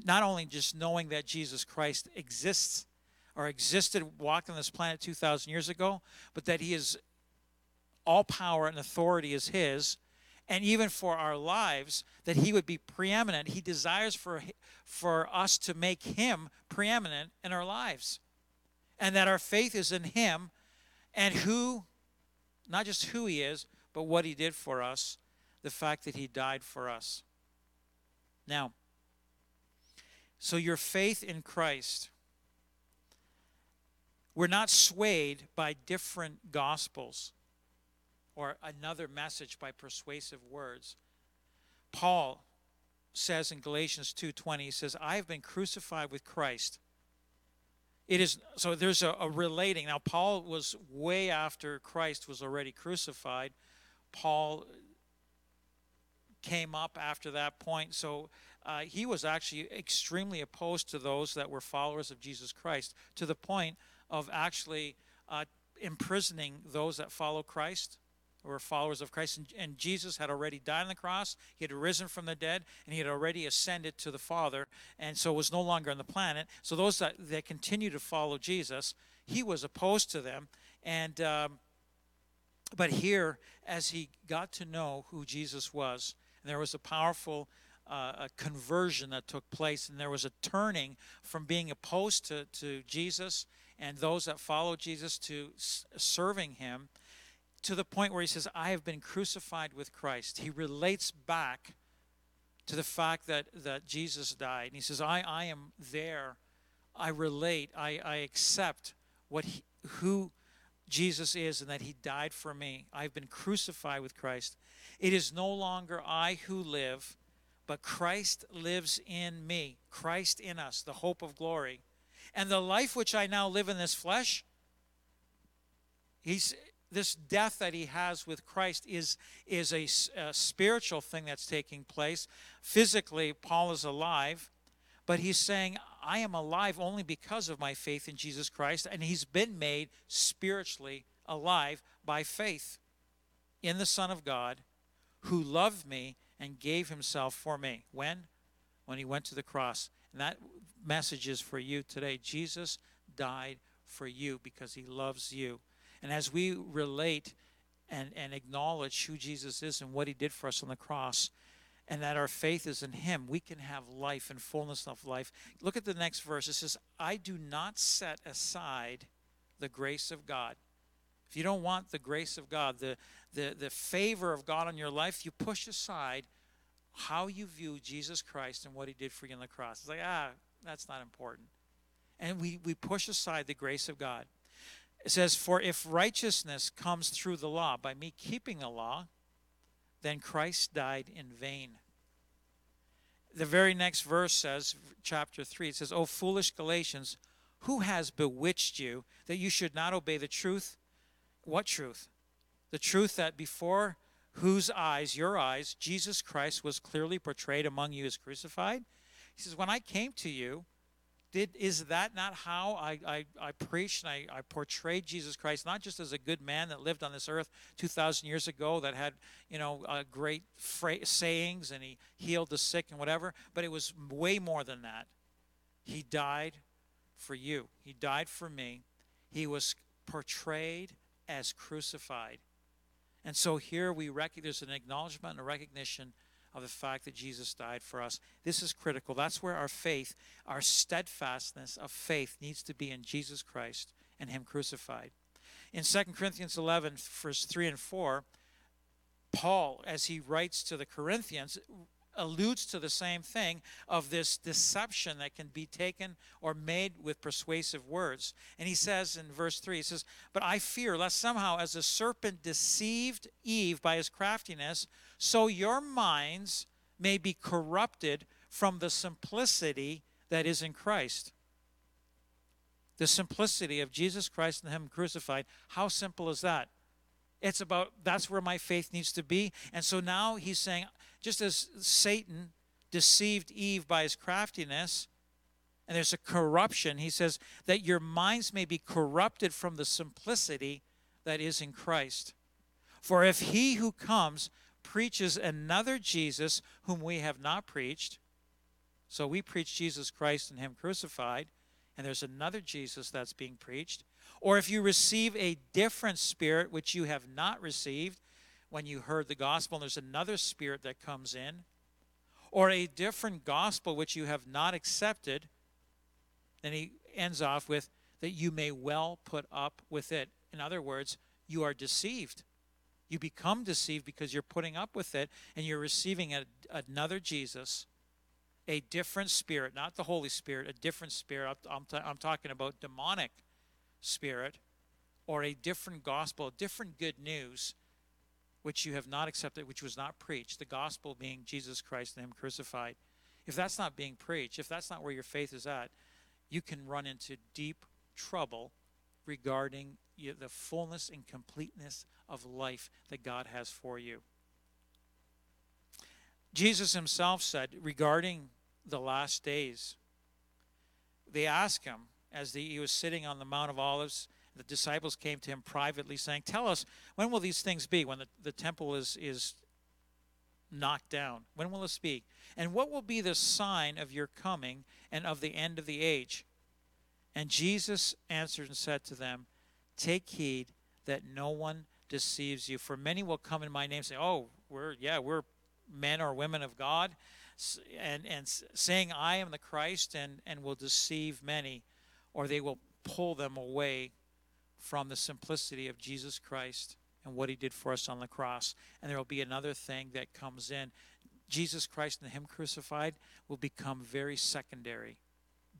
not only just knowing that Jesus Christ exists or existed, walked on this planet 2,000 years ago, but that he is all power and authority is his. And even for our lives, that he would be preeminent. He desires for, for us to make him preeminent in our lives. And that our faith is in him and who, not just who he is, but what he did for us, the fact that he died for us. Now, so your faith in Christ, we're not swayed by different gospels or another message by persuasive words. Paul says in Galatians 2:20 he says I have been crucified with Christ. It is so there's a, a relating. Now Paul was way after Christ was already crucified Paul came up after that point. So uh, he was actually extremely opposed to those that were followers of Jesus Christ, to the point of actually uh, imprisoning those that follow Christ or followers of Christ. And, and, Jesus had already died on the cross, he had risen from the dead, and he had already ascended to the Father, and so was no longer on the planet. So those that, that continue to follow Jesus, he was opposed to them. And. Um, but here, as he got to know who Jesus was, there was a powerful uh, a conversion that took place, and there was a turning from being opposed to, to Jesus and those that followed Jesus to serving him to the point where he says, I have been crucified with Christ. He relates back to the fact that, that Jesus died. And he says, I, I am there. I relate. I, I accept what he, who Jesus is and that he died for me. I've been crucified with Christ. It is no longer I who live, but Christ lives in me. Christ in us, the hope of glory. And the life which I now live in this flesh, he's this death that he has with Christ is is a, a spiritual thing that's taking place. Physically, Paul is alive, but he's saying, I am alive only because of my faith in Jesus Christ, and he's been made spiritually alive by faith in the Son of God who loved me and gave himself for me. When? When he went to the cross. And that message is for you today. Jesus died for you because he loves you. And as we relate and, and acknowledge who Jesus is and what he did for us on the cross, and that our faith is in him, we can have life and fullness of life. Look at the next verse. It says, I do not set aside the grace of God. If you don't want the grace of God, the, the, the favor of God on your life, you push aside how you view Jesus Christ and what he did for you on the cross. It's like, ah, that's not important. And we, we push aside the grace of God. It says, For if righteousness comes through the law, by me keeping the law, then Christ died in vain. The very next verse says, chapter 3, it says, O foolish Galatians, who has bewitched you that you should not obey the truth? What truth? The truth that before whose eyes, your eyes, Jesus Christ was clearly portrayed among you as crucified? He says, When I came to you, did is that not how I, I, I preached and I, I portrayed Jesus Christ not just as a good man that lived on this earth 2,000 years ago that had you know uh, great fra- sayings and he healed the sick and whatever, but it was way more than that. He died for you. He died for me. He was portrayed as crucified, and so here we rec- there's an acknowledgement and a recognition of the fact that Jesus died for us. This is critical. That's where our faith, our steadfastness of faith needs to be in Jesus Christ and Him crucified. In 2 Corinthians 11, verse 3 and 4, Paul, as he writes to the Corinthians, alludes to the same thing of this deception that can be taken or made with persuasive words. And he says in verse 3, he says, But I fear lest somehow, as the serpent deceived Eve by his craftiness, so your minds may be corrupted from the simplicity that is in Christ. The simplicity of Jesus Christ and Him crucified. How simple is that? It's about that's where my faith needs to be. And so now he's saying, just as Satan deceived Eve by his craftiness, and there's a corruption, he says that your minds may be corrupted from the simplicity that is in Christ. For if he who comes preaches another Jesus whom we have not preached, so we preach Jesus Christ and him crucified, and there's another Jesus that's being preached, or if you receive a different spirit which you have not received when you heard the gospel, and there's another spirit that comes in, or a different gospel which you have not accepted, then he ends off with that you may well put up with it. In other words, you are deceived. You become deceived because you're putting up with it and you're receiving a, another Jesus, a different spirit, not the Holy Spirit, a different spirit. I'm, I'm, I'm talking about demonic spirit or a different gospel, different good news, which you have not accepted, which was not preached, the gospel being Jesus Christ and Him crucified. If that's not being preached, if that's not where your faith is at, you can run into deep trouble regarding the fullness and completeness of life that God has for you. Jesus himself said regarding the last days, they asked him, as the, he was sitting on the Mount of Olives. The disciples came to him privately, saying, Tell us, when will these things be? When the, the temple is, is knocked down? When will this be? And what will be the sign of your coming and of the end of the age? And Jesus answered and said to them, Take heed that no one deceives you. For many will come in my name, say, Oh, we're, yeah, we're men or women of God, and, and saying, I am the Christ, and, and will deceive many or they will pull them away from the simplicity of Jesus Christ and what he did for us on the cross. And there will be another thing that comes in. Jesus Christ and him crucified will become very secondary.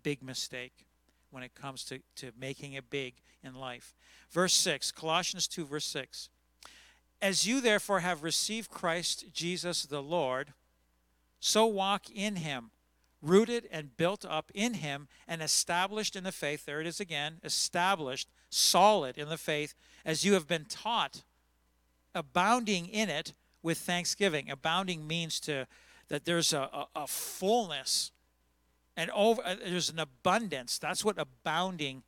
Big mistake. when it comes to, to making it big in life. Verse 6, Colossians 2, verse 6. As you therefore have received Christ Jesus the Lord, so walk in him, rooted and built up in him, and established in the faith. There it is again, established, solid in the faith, as you have been taught, abounding in it with thanksgiving. Abounding means to that there's a, a, a fullness and over uh, there's an abundance. That's what abounding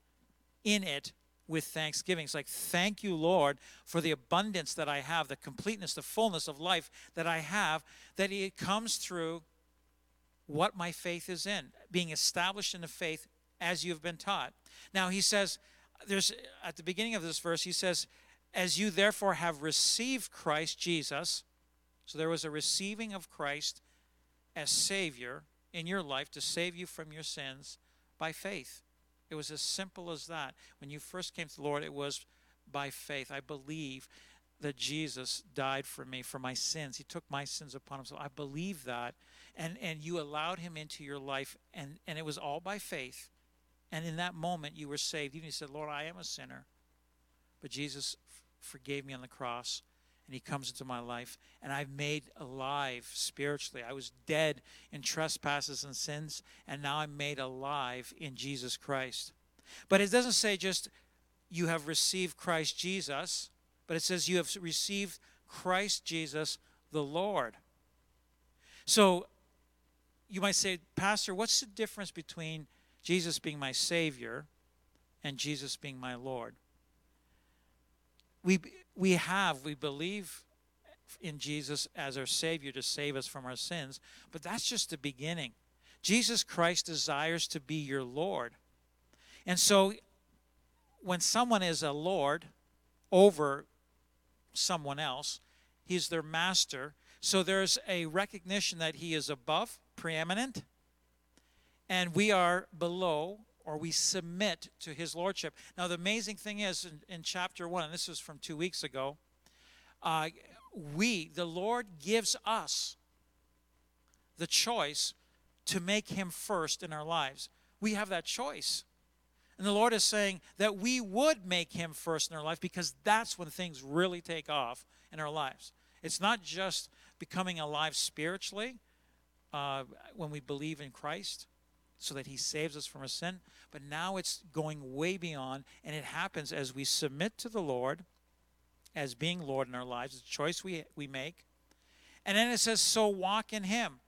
in it with thanksgiving. It's like, thank you, Lord, for the abundance that I have, the completeness, the fullness of life that I have, that it comes through what my faith is in, being established in the faith as you've been taught. Now, he says, there's at the beginning of this verse, he says, as you therefore have received Christ Jesus, so there was a receiving of Christ as Savior in your life to save you from your sins by faith. It was as simple as that. When you first came to the Lord, it was by faith. I believe that Jesus died for me for my sins. He took my sins upon himself. I believe that. And and you allowed him into your life and and it was all by faith. And in that moment you were saved. Even you said, "Lord, I am a sinner." But Jesus f- forgave me on the cross and he comes into my life and i've made alive spiritually i was dead in trespasses and sins and now i'm made alive in jesus christ but it doesn't say just you have received christ jesus but it says you have received christ jesus the lord so you might say pastor what's the difference between jesus being my savior and jesus being my lord we we have we believe in Jesus as our savior to save us from our sins, but that's just the beginning. Jesus Christ desires to be your Lord. And so when someone is a lord over someone else, he's their master. So there's a recognition that he is above, preeminent, and we are below or we submit to his lordship. Now, the amazing thing is in, in chapter one, and this was from two weeks ago, uh, we, the Lord gives us the choice to make him first in our lives. We have that choice. And the Lord is saying that we would make him first in our life because that's when things really take off in our lives. It's not just becoming alive spiritually uh, when we believe in Christ, so that he saves us from our sin. But now it's going way beyond, and it happens as we submit to the Lord as being Lord in our lives. It's a choice we, we make. And then it says, so walk in him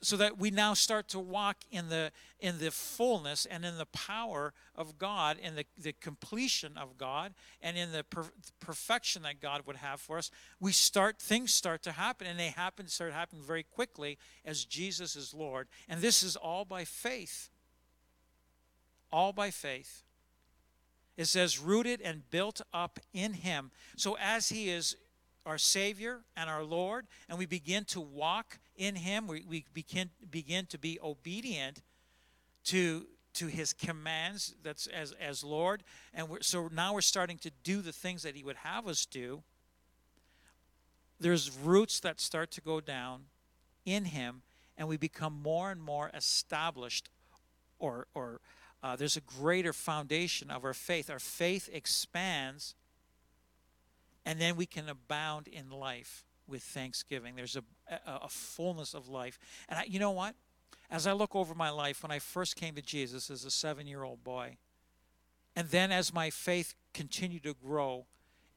so that we now start to walk in the in the fullness and in the power of God in the, the completion of God and in the per, perfection that God would have for us we start things start to happen and they happen start happening very quickly as Jesus is Lord. And this is all by faith. All by faith. It says rooted and built up in him. So as he is our Savior and our Lord, and we begin to walk in Him. We, we begin, begin to be obedient to, to His commands that's as, as Lord. And we're, so now we're starting to do the things that He would have us do. There's roots that start to go down in Him, and we become more and more established, or, or uh, there's a greater foundation of our faith. Our faith expands and then we can abound in life with thanksgiving. There's a, a, a fullness of life. And I, you know what? As I look over my life, when I first came to Jesus as a seven year old boy, and then as my faith continued to grow,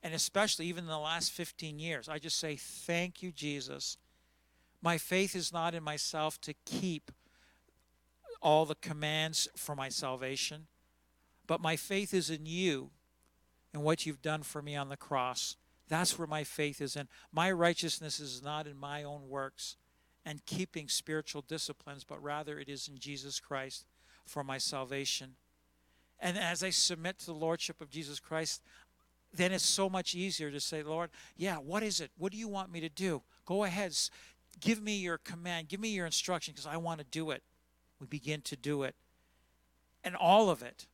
and especially even in the last 15 years, I just say, Thank you, Jesus. My faith is not in myself to keep all the commands for my salvation, but my faith is in you and what you've done for me on the cross. That's where my faith is in. My righteousness is not in my own works and keeping spiritual disciplines, but rather it is in Jesus Christ for my salvation. And as I submit to the Lordship of Jesus Christ, then it's so much easier to say, Lord, yeah, what is it? What do you want me to do? Go ahead. Give me your command. Give me your instruction because I want to do it. We begin to do it. And all of it,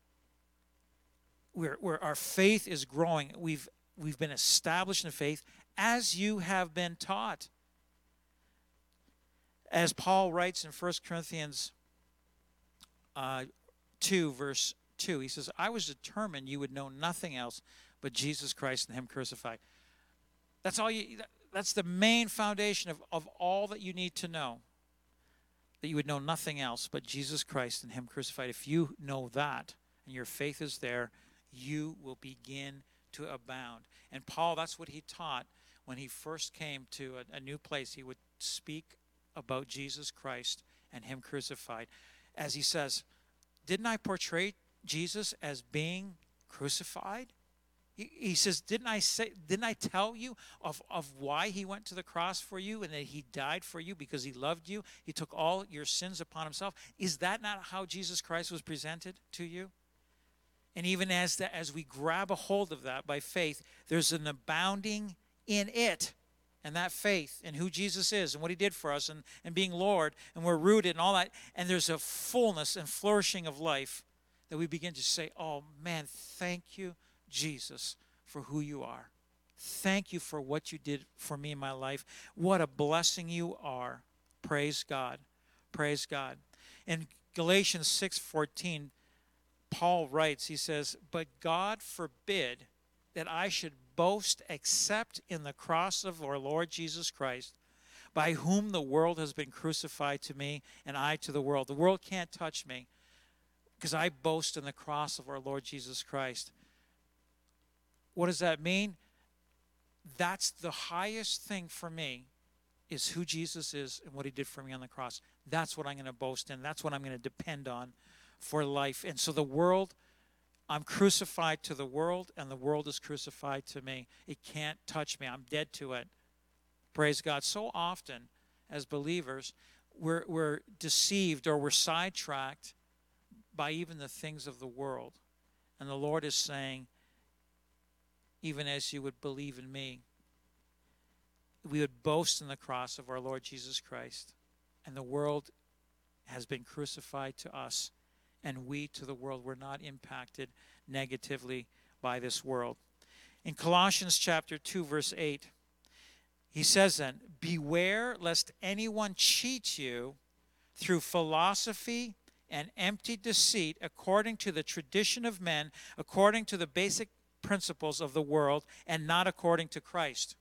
where, where our faith is growing, we've we've been established in the faith as you have been taught. As Paul writes in 1 Corinthians uh, 2, verse 2. He says, I was determined you would know nothing else but Jesus Christ and Him crucified. That's all you. That's the main foundation of, of all that you need to know. That you would know nothing else but Jesus Christ and Him crucified. If you know that and your faith is there, you will begin to abound. And Paul, that's what he taught when he first came to a, a new place. He would speak about Jesus Christ and Him crucified. As he says, Didn't I portray Jesus as being crucified? He, says, Didn't I say didn't I tell you of, of why he went to the cross for you and that he died for you because he loved you? He took all your sins upon himself. Is that not how Jesus Christ was presented to you? And even as as we grab a hold of that by faith, there's an abounding in it and that faith and who Jesus is and what he did for us and, and being Lord, and we're rooted and all that, and there's a fullness and flourishing of life that we begin to say, Oh man, thank you, Jesus, for who you are. Thank you for what you did for me in my life. What a blessing you are. Praise God. Praise God. In Galatians 6:14, Paul writes, he says, "But God forbid that I should boast except in the cross of our Lord Jesus Christ, by whom the world has been crucified to me and I to the world. The world can't touch me because I boast in the cross of our Lord Jesus Christ. What does that mean? That's the highest thing for me is who Jesus is and what he did for me on the cross. That's what I'm going to boast in. That's what I'm going to depend on for life. And so the world I'm crucified to the world, and the world is crucified to me. It can't touch me. I'm dead to it. Praise God. So often, as believers, we're, we're deceived or we're sidetracked by even the things of the world. And the Lord is saying, even as you would believe in me, we would boast in the cross of our Lord Jesus Christ. And the world has been crucified to us and we to the world. We're not impacted negatively by this world. In Colossians chapter 2 verse 8, he says then, "Beware lest anyone cheat you through philosophy and empty deceit according to the tradition of men, according to the basic principles of the world and not according to Christ."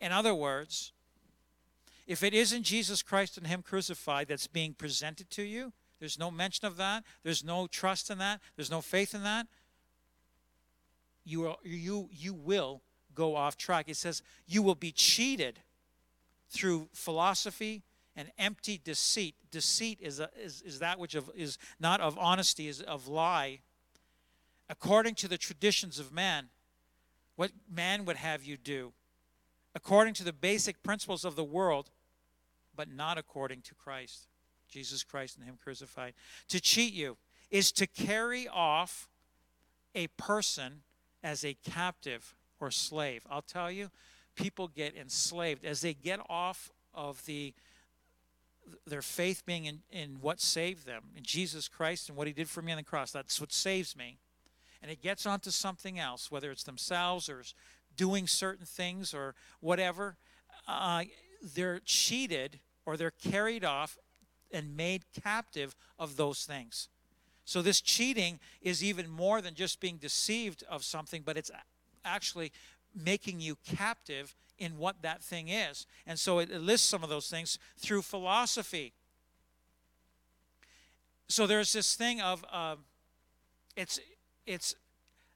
In other words, if it isn't Jesus Christ and Him crucified that's being presented to you, there's no mention of that. There's no trust in that. There's no faith in that. You, are, you, you will go off track. It says you will be cheated through philosophy and empty deceit. Deceit is, a, is, is that which of, is not of honesty, is of lie. According to the traditions of man, what man would have you do, according to the basic principles of the world, but not according to Christ. Jesus Christ and Him crucified. To cheat you is to carry off a person as a captive or slave. I'll tell you, people get enslaved as they get off of the their faith being in, in what saved them, in Jesus Christ and what He did for me on the cross. That's what saves me. And it gets onto something else, whether it's themselves or doing certain things or whatever. Uh, they're cheated or they're carried off and made captive of those things. So this cheating is even more than just being deceived of something, but it's actually making you captive in what that thing is. And so it lists some of those things through philosophy. So there's this thing of uh, it's it's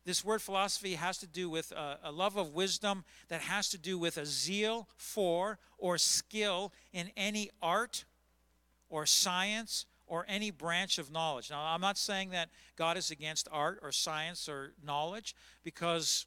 this word philosophy has to do with a, a, love of wisdom that has to do with a zeal for or skill in any art or science or any branch of knowledge. Now, I'm not saying that God is against art or science or knowledge because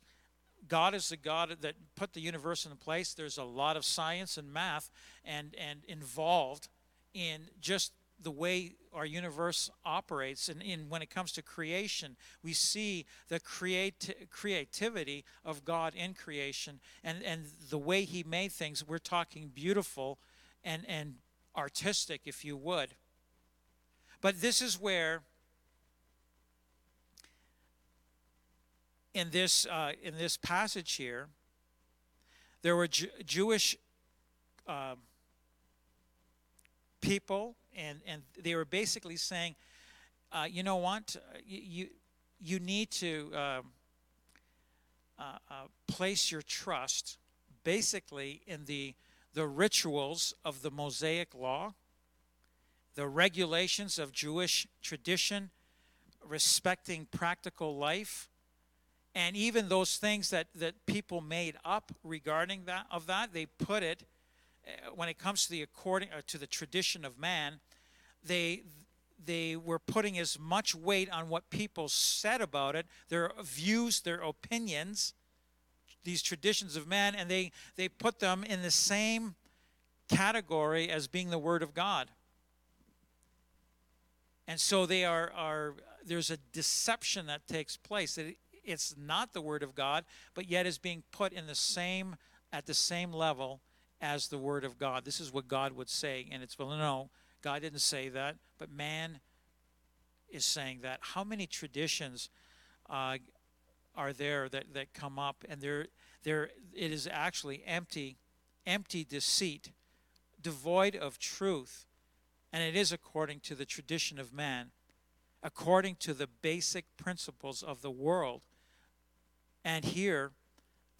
God is the God that put the universe in place. There's a lot of science and math and, and involved in just the way our universe operates and in when it comes to creation we see the create, creativity of god in creation and and the way he made things we're talking beautiful and and artistic, if you would. But this is where, in this, uh, in this passage here, there were Jew- Jewish uh, people, and, and they were basically saying, uh, you know what? You, you, you need to um, uh, uh, place your trust basically in the, the rituals of the Mosaic law, the regulations of Jewish tradition, respecting practical life, and even those things that, that people made up regarding that of that, they put it uh, when it comes to the according uh, to the tradition of man, they they were putting as much weight on what people said about it, their views, their opinions, these traditions of man, and they, they put them in the same category as being the Word of God. And so they are, are there's a deception that takes place that it's not the Word of God, but yet is being put in the same at the same level as the Word of God. This is what God would say, and it's well, no, God didn't say that, but man is saying that. How many traditions uh, are there that, that come up, and there, there, it is actually empty, empty deceit, devoid of truth, and it is according to the tradition of man, according to the basic principles of the world. And here,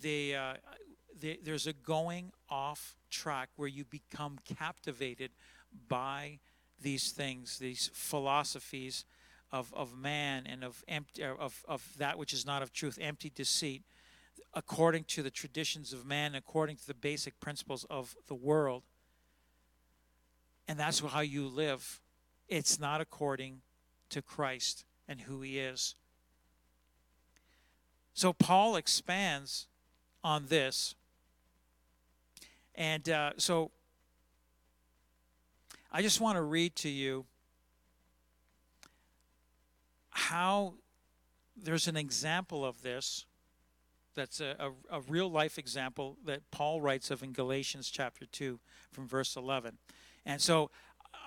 the, uh, the, there's a going off track where you become captivated by these things, these philosophies of, of man and of, empty, of, of that which is not of truth, empty deceit, according to the traditions of man, according to the basic principles of the world. And that's how you live. It's not according to Christ and who he is. So Paul expands on this. And uh, so I just want to read to you how there's an example of this that's a, a, a, real life example that Paul writes of in Galatians chapter 2 from verse 11. And so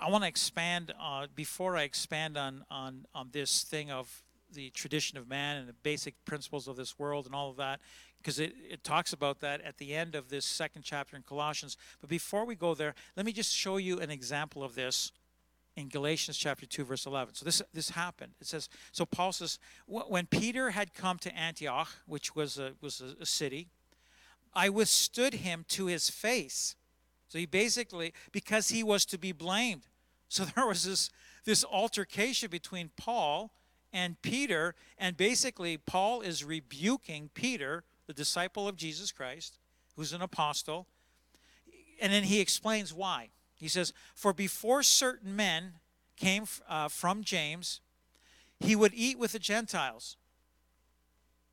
I want to expand, uh, before I expand on, on, on this thing of the tradition of man and the basic principles of this world and all of that, because it, it talks about that at the end of this second chapter in Colossians. But before we go there, let me just show you an example of this in Galatians chapter 2 verse 11. So this this happened. It says so Paul says when Peter had come to Antioch, which was a was a, a city, I withstood him to his face. So he basically because he was to be blamed. So there was this this altercation between Paul and Peter and basically Paul is rebuking Peter the disciple of Jesus Christ, who's an apostle. And then he explains why. He says, For before certain men came uh, from James, he would eat with the Gentiles.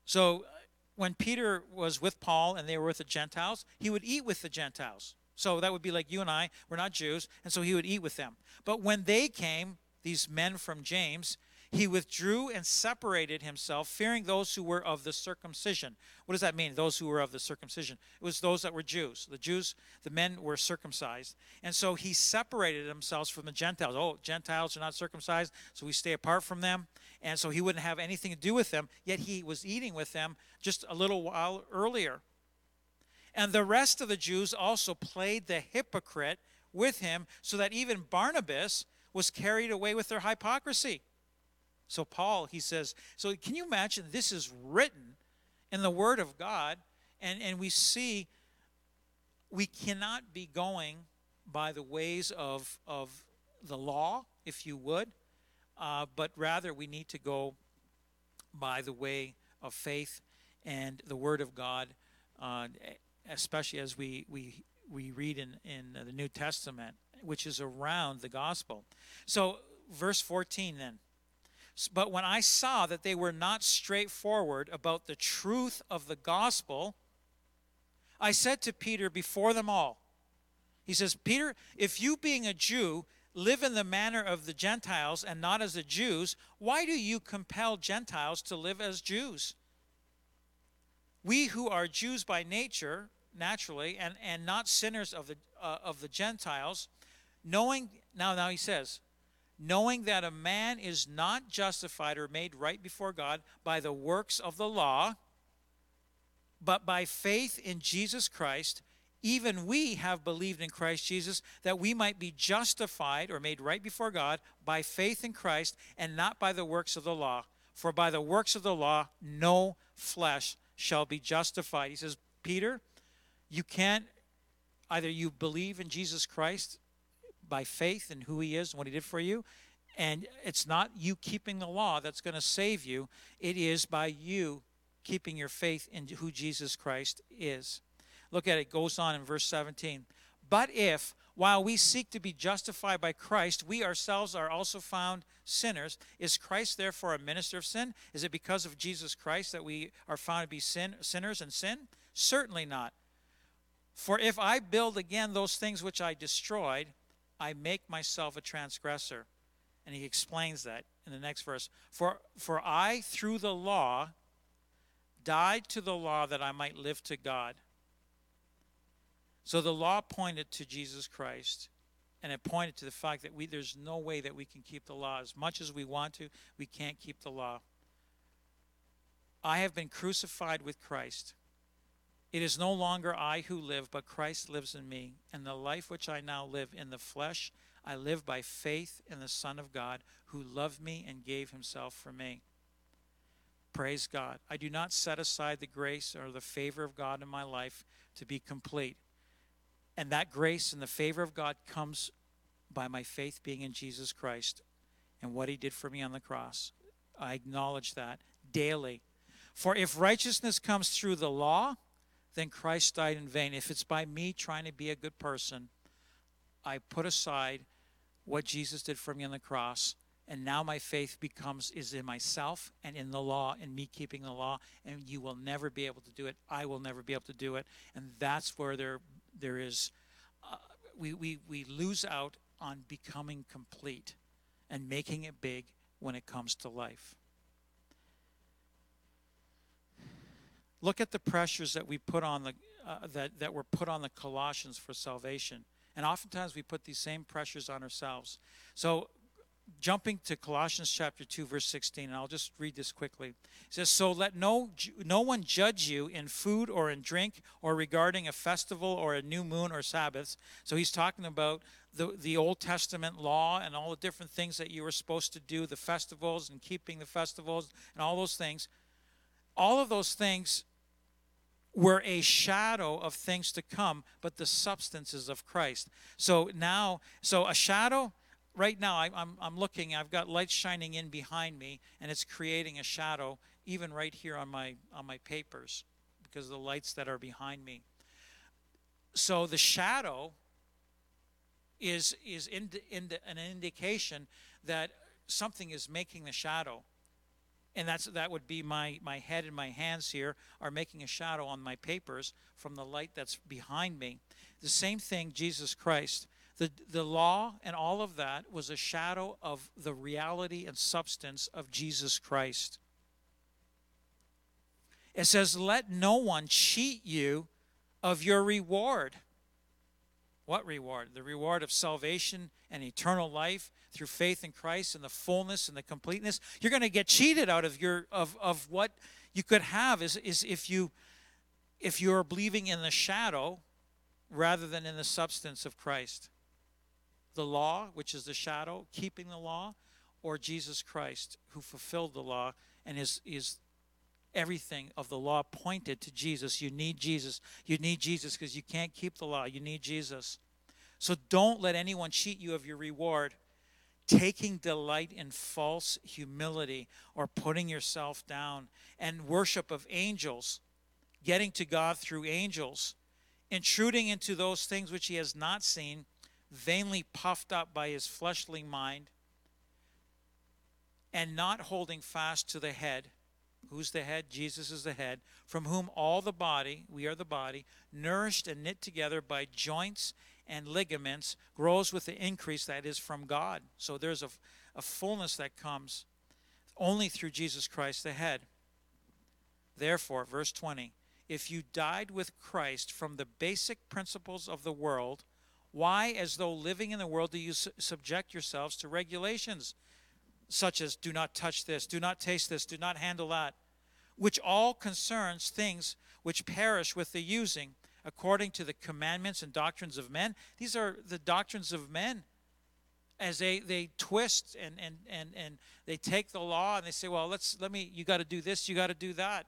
So uh, when Peter was with Paul and they were with the Gentiles, he would eat with the Gentiles. So that would be like you and I, we're not Jews, and so he would eat with them. But when they came, these men from James, he withdrew and separated himself, fearing those who were of the circumcision. What does that mean, those who were of the circumcision? It was those that were Jews. The Jews, the men were circumcised. And so he separated himself from the Gentiles. Oh, Gentiles are not circumcised, so we stay apart from them. And so he wouldn't have anything to do with them, yet he was eating with them just a little while earlier. And the rest of the Jews also played the hypocrite with him, so that even Barnabas was carried away with their hypocrisy. So, Paul, he says, so can you imagine this is written in the Word of God, and, and we see we cannot be going by the ways of, of the law, if you would, uh, but rather we need to go by the way of faith and the Word of God, uh, especially as we, we, we read in, in the New Testament, which is around the gospel. So, verse 14 then. But when I saw that they were not straightforward about the truth of the gospel, I said to Peter before them all, He says, Peter, if you being a Jew live in the manner of the Gentiles and not as the Jews, why do you compel Gentiles to live as Jews? We who are Jews by nature, naturally, and, and not sinners of the, uh, of the Gentiles, knowing, now, now he says, knowing that a man is not justified or made right before God by the works of the law, but by faith in Jesus Christ, even we have believed in Christ Jesus that we might be justified or made right before God by faith in Christ and not by the works of the law. For by the works of the law, no flesh shall be justified. He says, Peter, you can't either you believe in Jesus Christ by faith in who he is and what he did for you, and it's not you keeping the law that's going to save you, it is by you keeping your faith in who Jesus Christ is. Look at it, it goes on in verse 17. But if, while we seek to be justified by Christ, we ourselves are also found sinners, is Christ therefore a minister of sin? Is it because of Jesus Christ that we are found to be sin, sinners and sin? Certainly not. For if I build again those things which I destroyed, I make myself a transgressor. And he explains that in the next verse. For, for I, through the law, died to the law that I might live to God. So the law pointed to Jesus Christ, and it pointed to the fact that we, there's no way that we can keep the law. As much as we want to, we can't keep the law. I have been crucified with Christ. It is no longer I who live, but Christ lives in me. And the life which I now live in the flesh, I live by faith in the Son of God, who loved me and gave himself for me. Praise God. I do not set aside the grace or the favor of God in my life to be complete. And that grace and the favor of God comes by my faith being in Jesus Christ and what he did for me on the cross. I acknowledge that daily. For if righteousness comes through the law, then Christ died in vain. If it's by me trying to be a good person, I put aside what Jesus did for me on the cross, and now my faith becomes is in myself and in the law and me keeping the law, and you will never be able to do it. I will never be able to do it, and that's where there there is uh, we, we we lose out on becoming complete and making it big when it comes to life. Look at the pressures that we put on the uh, that that were put on the Colossians for salvation, and oftentimes we put these same pressures on ourselves. So, jumping to Colossians chapter two, verse sixteen, and I'll just read this quickly. It says, "So let no no one judge you in food or in drink or regarding a festival or a new moon or Sabbaths." So he's talking about the, the Old Testament law and all the different things that you were supposed to do, the festivals and keeping the festivals and all those things. All of those things were a shadow of things to come, but the substances of Christ. So now, so a shadow, right now, I, I'm, I'm looking, I've got light shining in behind me, and it's creating a shadow, even right here on my, on my papers, because of the lights that are behind me. So the shadow is, is in, in, an indication that something is making the shadow and that's that would be my my head and my hands here are making a shadow on my papers from the light that's behind me. The same thing jesus christ. The the law and all of that was a shadow of the reality and substance of jesus christ. It says let no one cheat you of your reward. What reward? The reward of salvation and eternal life through faith in Christ and the fullness and the completeness. You're going to get cheated out of your of, of what you could have is, is if you if you're believing in the shadow rather than in the substance of Christ. The law, which is the shadow, keeping the law, or Jesus Christ, who fulfilled the law and is is everything of the law pointed to Jesus. You need Jesus. You need Jesus because you can't keep the law. You need Jesus. So don't let anyone cheat you of your reward. Taking delight in false humility or putting yourself down and worship of angels, getting to God through angels, intruding into those things which he has not seen, vainly puffed up by his fleshly mind, and not holding fast to the head Who's the head? Jesus is the head, from whom all the body, we are the body, nourished and knit together by joints and ligaments, grows with the increase that is from God. So there's a, a fullness that comes only through Jesus Christ, the head. Therefore, verse 20, if you died with Christ from the basic principles of the world, why, as though living in the world, do you su- subject yourselves to regulations? such as do not touch this, do not taste this, do not handle that, which all concerns things which perish with the using, according to the commandments and doctrines of men. These are the doctrines of men as they, they twist and, and, and, and they take the law and they say, well, let's let me you got to do this, you got to do that.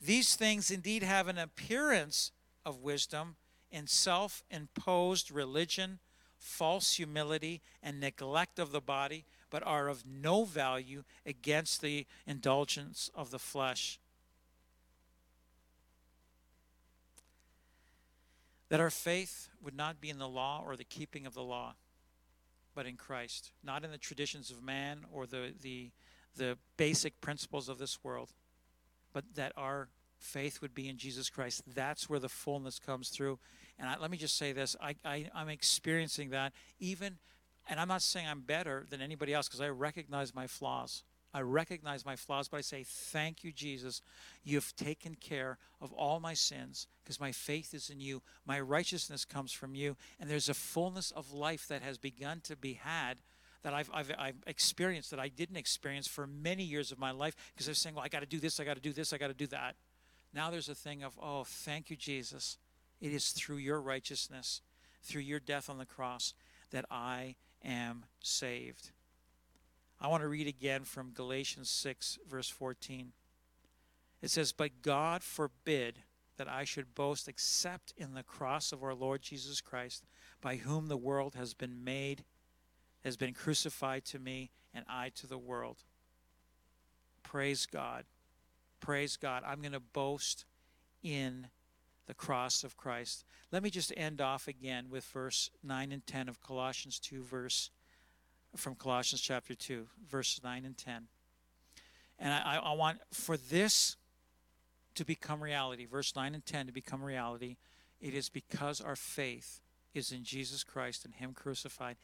These things indeed have an appearance of wisdom in self-imposed religion, false humility, and neglect of the body, but are of no value against the indulgence of the flesh. That our faith would not be in the law or the keeping of the law but in Christ, not in the traditions of man or the, the, the basic principles of this world, but that our faith would be in Jesus Christ. That's where the fullness comes through. And I, let me just say this I, I, I'm experiencing that even, and I'm not saying I'm better than anybody else because I recognize my flaws. I recognize my flaws, but I say, Thank you, Jesus. You've taken care of all my sins because my faith is in you. My righteousness comes from you. And there's a fullness of life that has begun to be had that I've, I've, I've experienced that I didn't experience for many years of my life because I was saying, Well, I got to do this, I got to do this, I got to do that. Now there's a thing of, Oh, thank you, Jesus. It is through your righteousness, through your death on the cross, that I am saved. I want to read again from Galatians 6, verse 14. It says, But God forbid that I should boast except in the cross of our Lord Jesus Christ, by whom the world has been made, has been crucified to me, and I to the world. Praise God. Praise God. I'm going to boast in the cross of Christ. Let me just end off again with verse 9 and 10 of Colossians 2, verse from Colossians chapter 2, verses 9 and 10. And I, I want for this to become reality, verse 9 and 10 to become reality, it is because our faith is in Jesus Christ and Him crucified.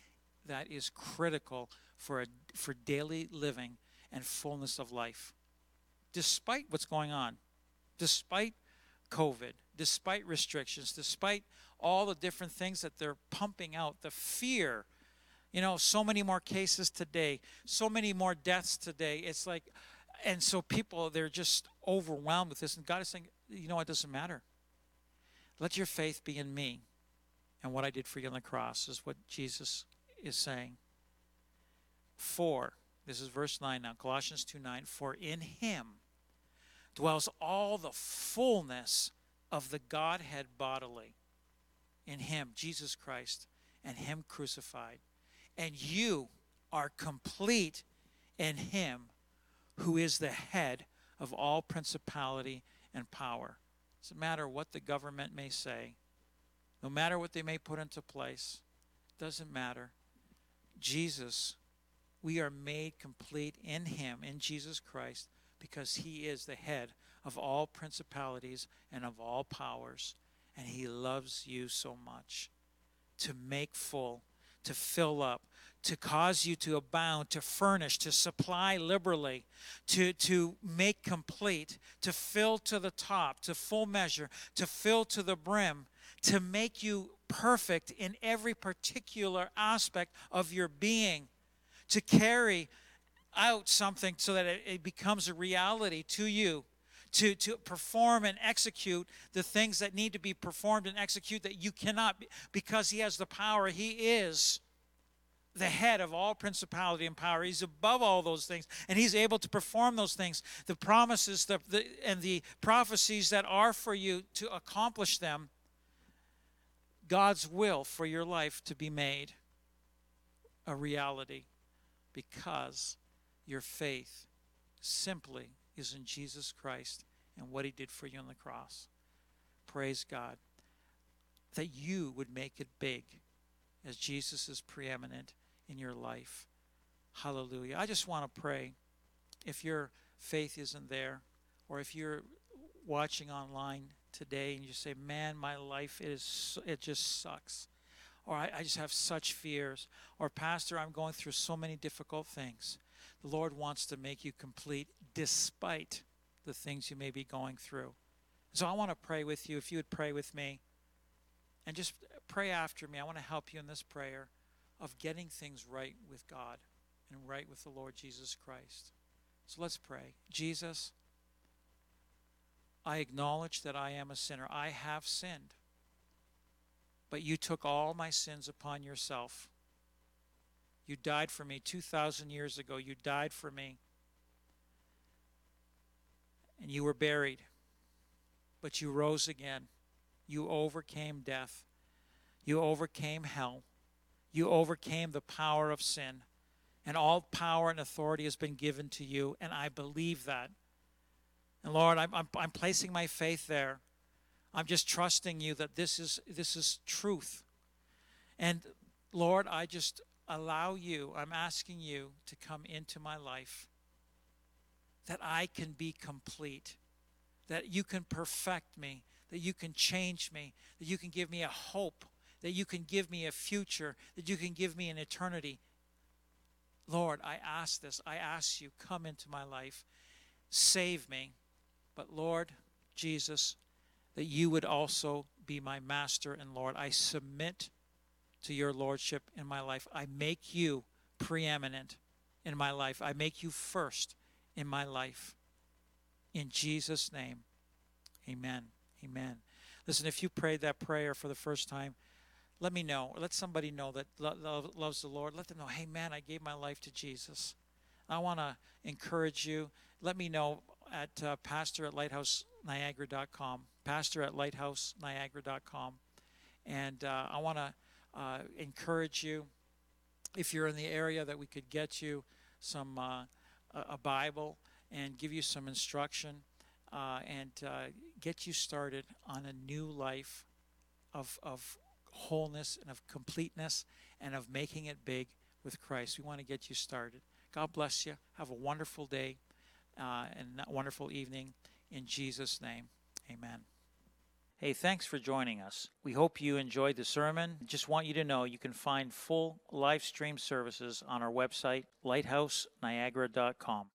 That is critical for, a, for daily living and fullness of life. Despite what's going on, despite COVID, despite restrictions, despite all the different things that they're pumping out, the fear you know, so many more cases today, so many more deaths today. It's like, and so people, they're just overwhelmed with this. And God is saying, you know, it doesn't matter. Let your faith be in me and what I did for you on the cross, is what Jesus is saying. For, this is verse 9 now, Colossians 2 9, for in him dwells all the fullness of the Godhead bodily. In him, Jesus Christ, and him crucified and you are complete in him who is the head of all principality and power. Doesn't matter what the government may say, no matter what they may put into place, doesn't matter. Jesus, we are made complete in him, in Jesus Christ, because he is the head of all principalities and of all powers. And he loves you so much to make full to fill up, to cause you to abound, to furnish, to supply liberally, to, to make complete, to fill to the top, to full measure, to fill to the brim, to make you perfect in every particular aspect of your being, to carry out something so that it, it becomes a reality to you to, to perform and execute the things that need to be performed and execute that you cannot because he has the power. He is the head of all principality and power. He's above all those things, and he's able to perform those things. The promises the, the, and the prophecies that are for you to accomplish them, God's will for your life to be made a reality because your faith simply is in Jesus Christ and what he did for you on the cross. Praise God. That you would make it big as Jesus is preeminent in your life. Hallelujah. I just want to pray if your faith isn't there or if you're watching online today and you say, man, my life is, it just sucks. Or I, I just have such fears. Or, Pastor, I'm going through so many difficult things. The Lord wants to make you complete despite the things you may be going through. So I want to pray with you. If you would pray with me and just pray after me, I want to help you in this prayer of getting things right with God and right with the Lord Jesus Christ. So let's pray. Jesus, I acknowledge that I am a sinner. I have sinned. But you took all my sins upon yourself. You died for me 2,000 years ago. You died for me. And you were buried. But you rose again. You overcame death. You overcame hell. You overcame the power of sin. And all power and authority has been given to you. And I believe that. And Lord, I'm, I'm, I'm placing my faith there. I'm just trusting you that this is this is truth. And Lord, I just allow you, I'm asking you to come into my life that I can be complete, that you can perfect me, that you can change me, that you can give me a hope, that you can give me a future, that you can give me an eternity. Lord, I ask this. I ask you, come into my life, save me. But Lord Jesus, that you would also be my master and Lord. I submit to your lordship in my life. I make you preeminent in my life. I make you first in my life. In Jesus' name, amen. Amen. Listen, if you prayed that prayer for the first time, let me know. Let somebody know that lo- loves the Lord. Let them know, hey, man, I gave my life to Jesus. I want to encourage you. Let me know at uh, pastor at lighthouseniagara.com. Pastor at lighthouseniagara.com. And uh, I want to uh, encourage you, if you're in the area, that we could get you some uh, a Bible and give you some instruction uh, and uh, get you started on a new life of, of wholeness and of completeness and of making it big with Christ. We want to get you started. God bless you. Have a wonderful day uh, and a wonderful evening. In Jesus' name, amen. Hey, thanks for joining us. We hope you enjoyed the sermon. Just want you to know you can find full live stream services on our website, lighthouseniagara.com.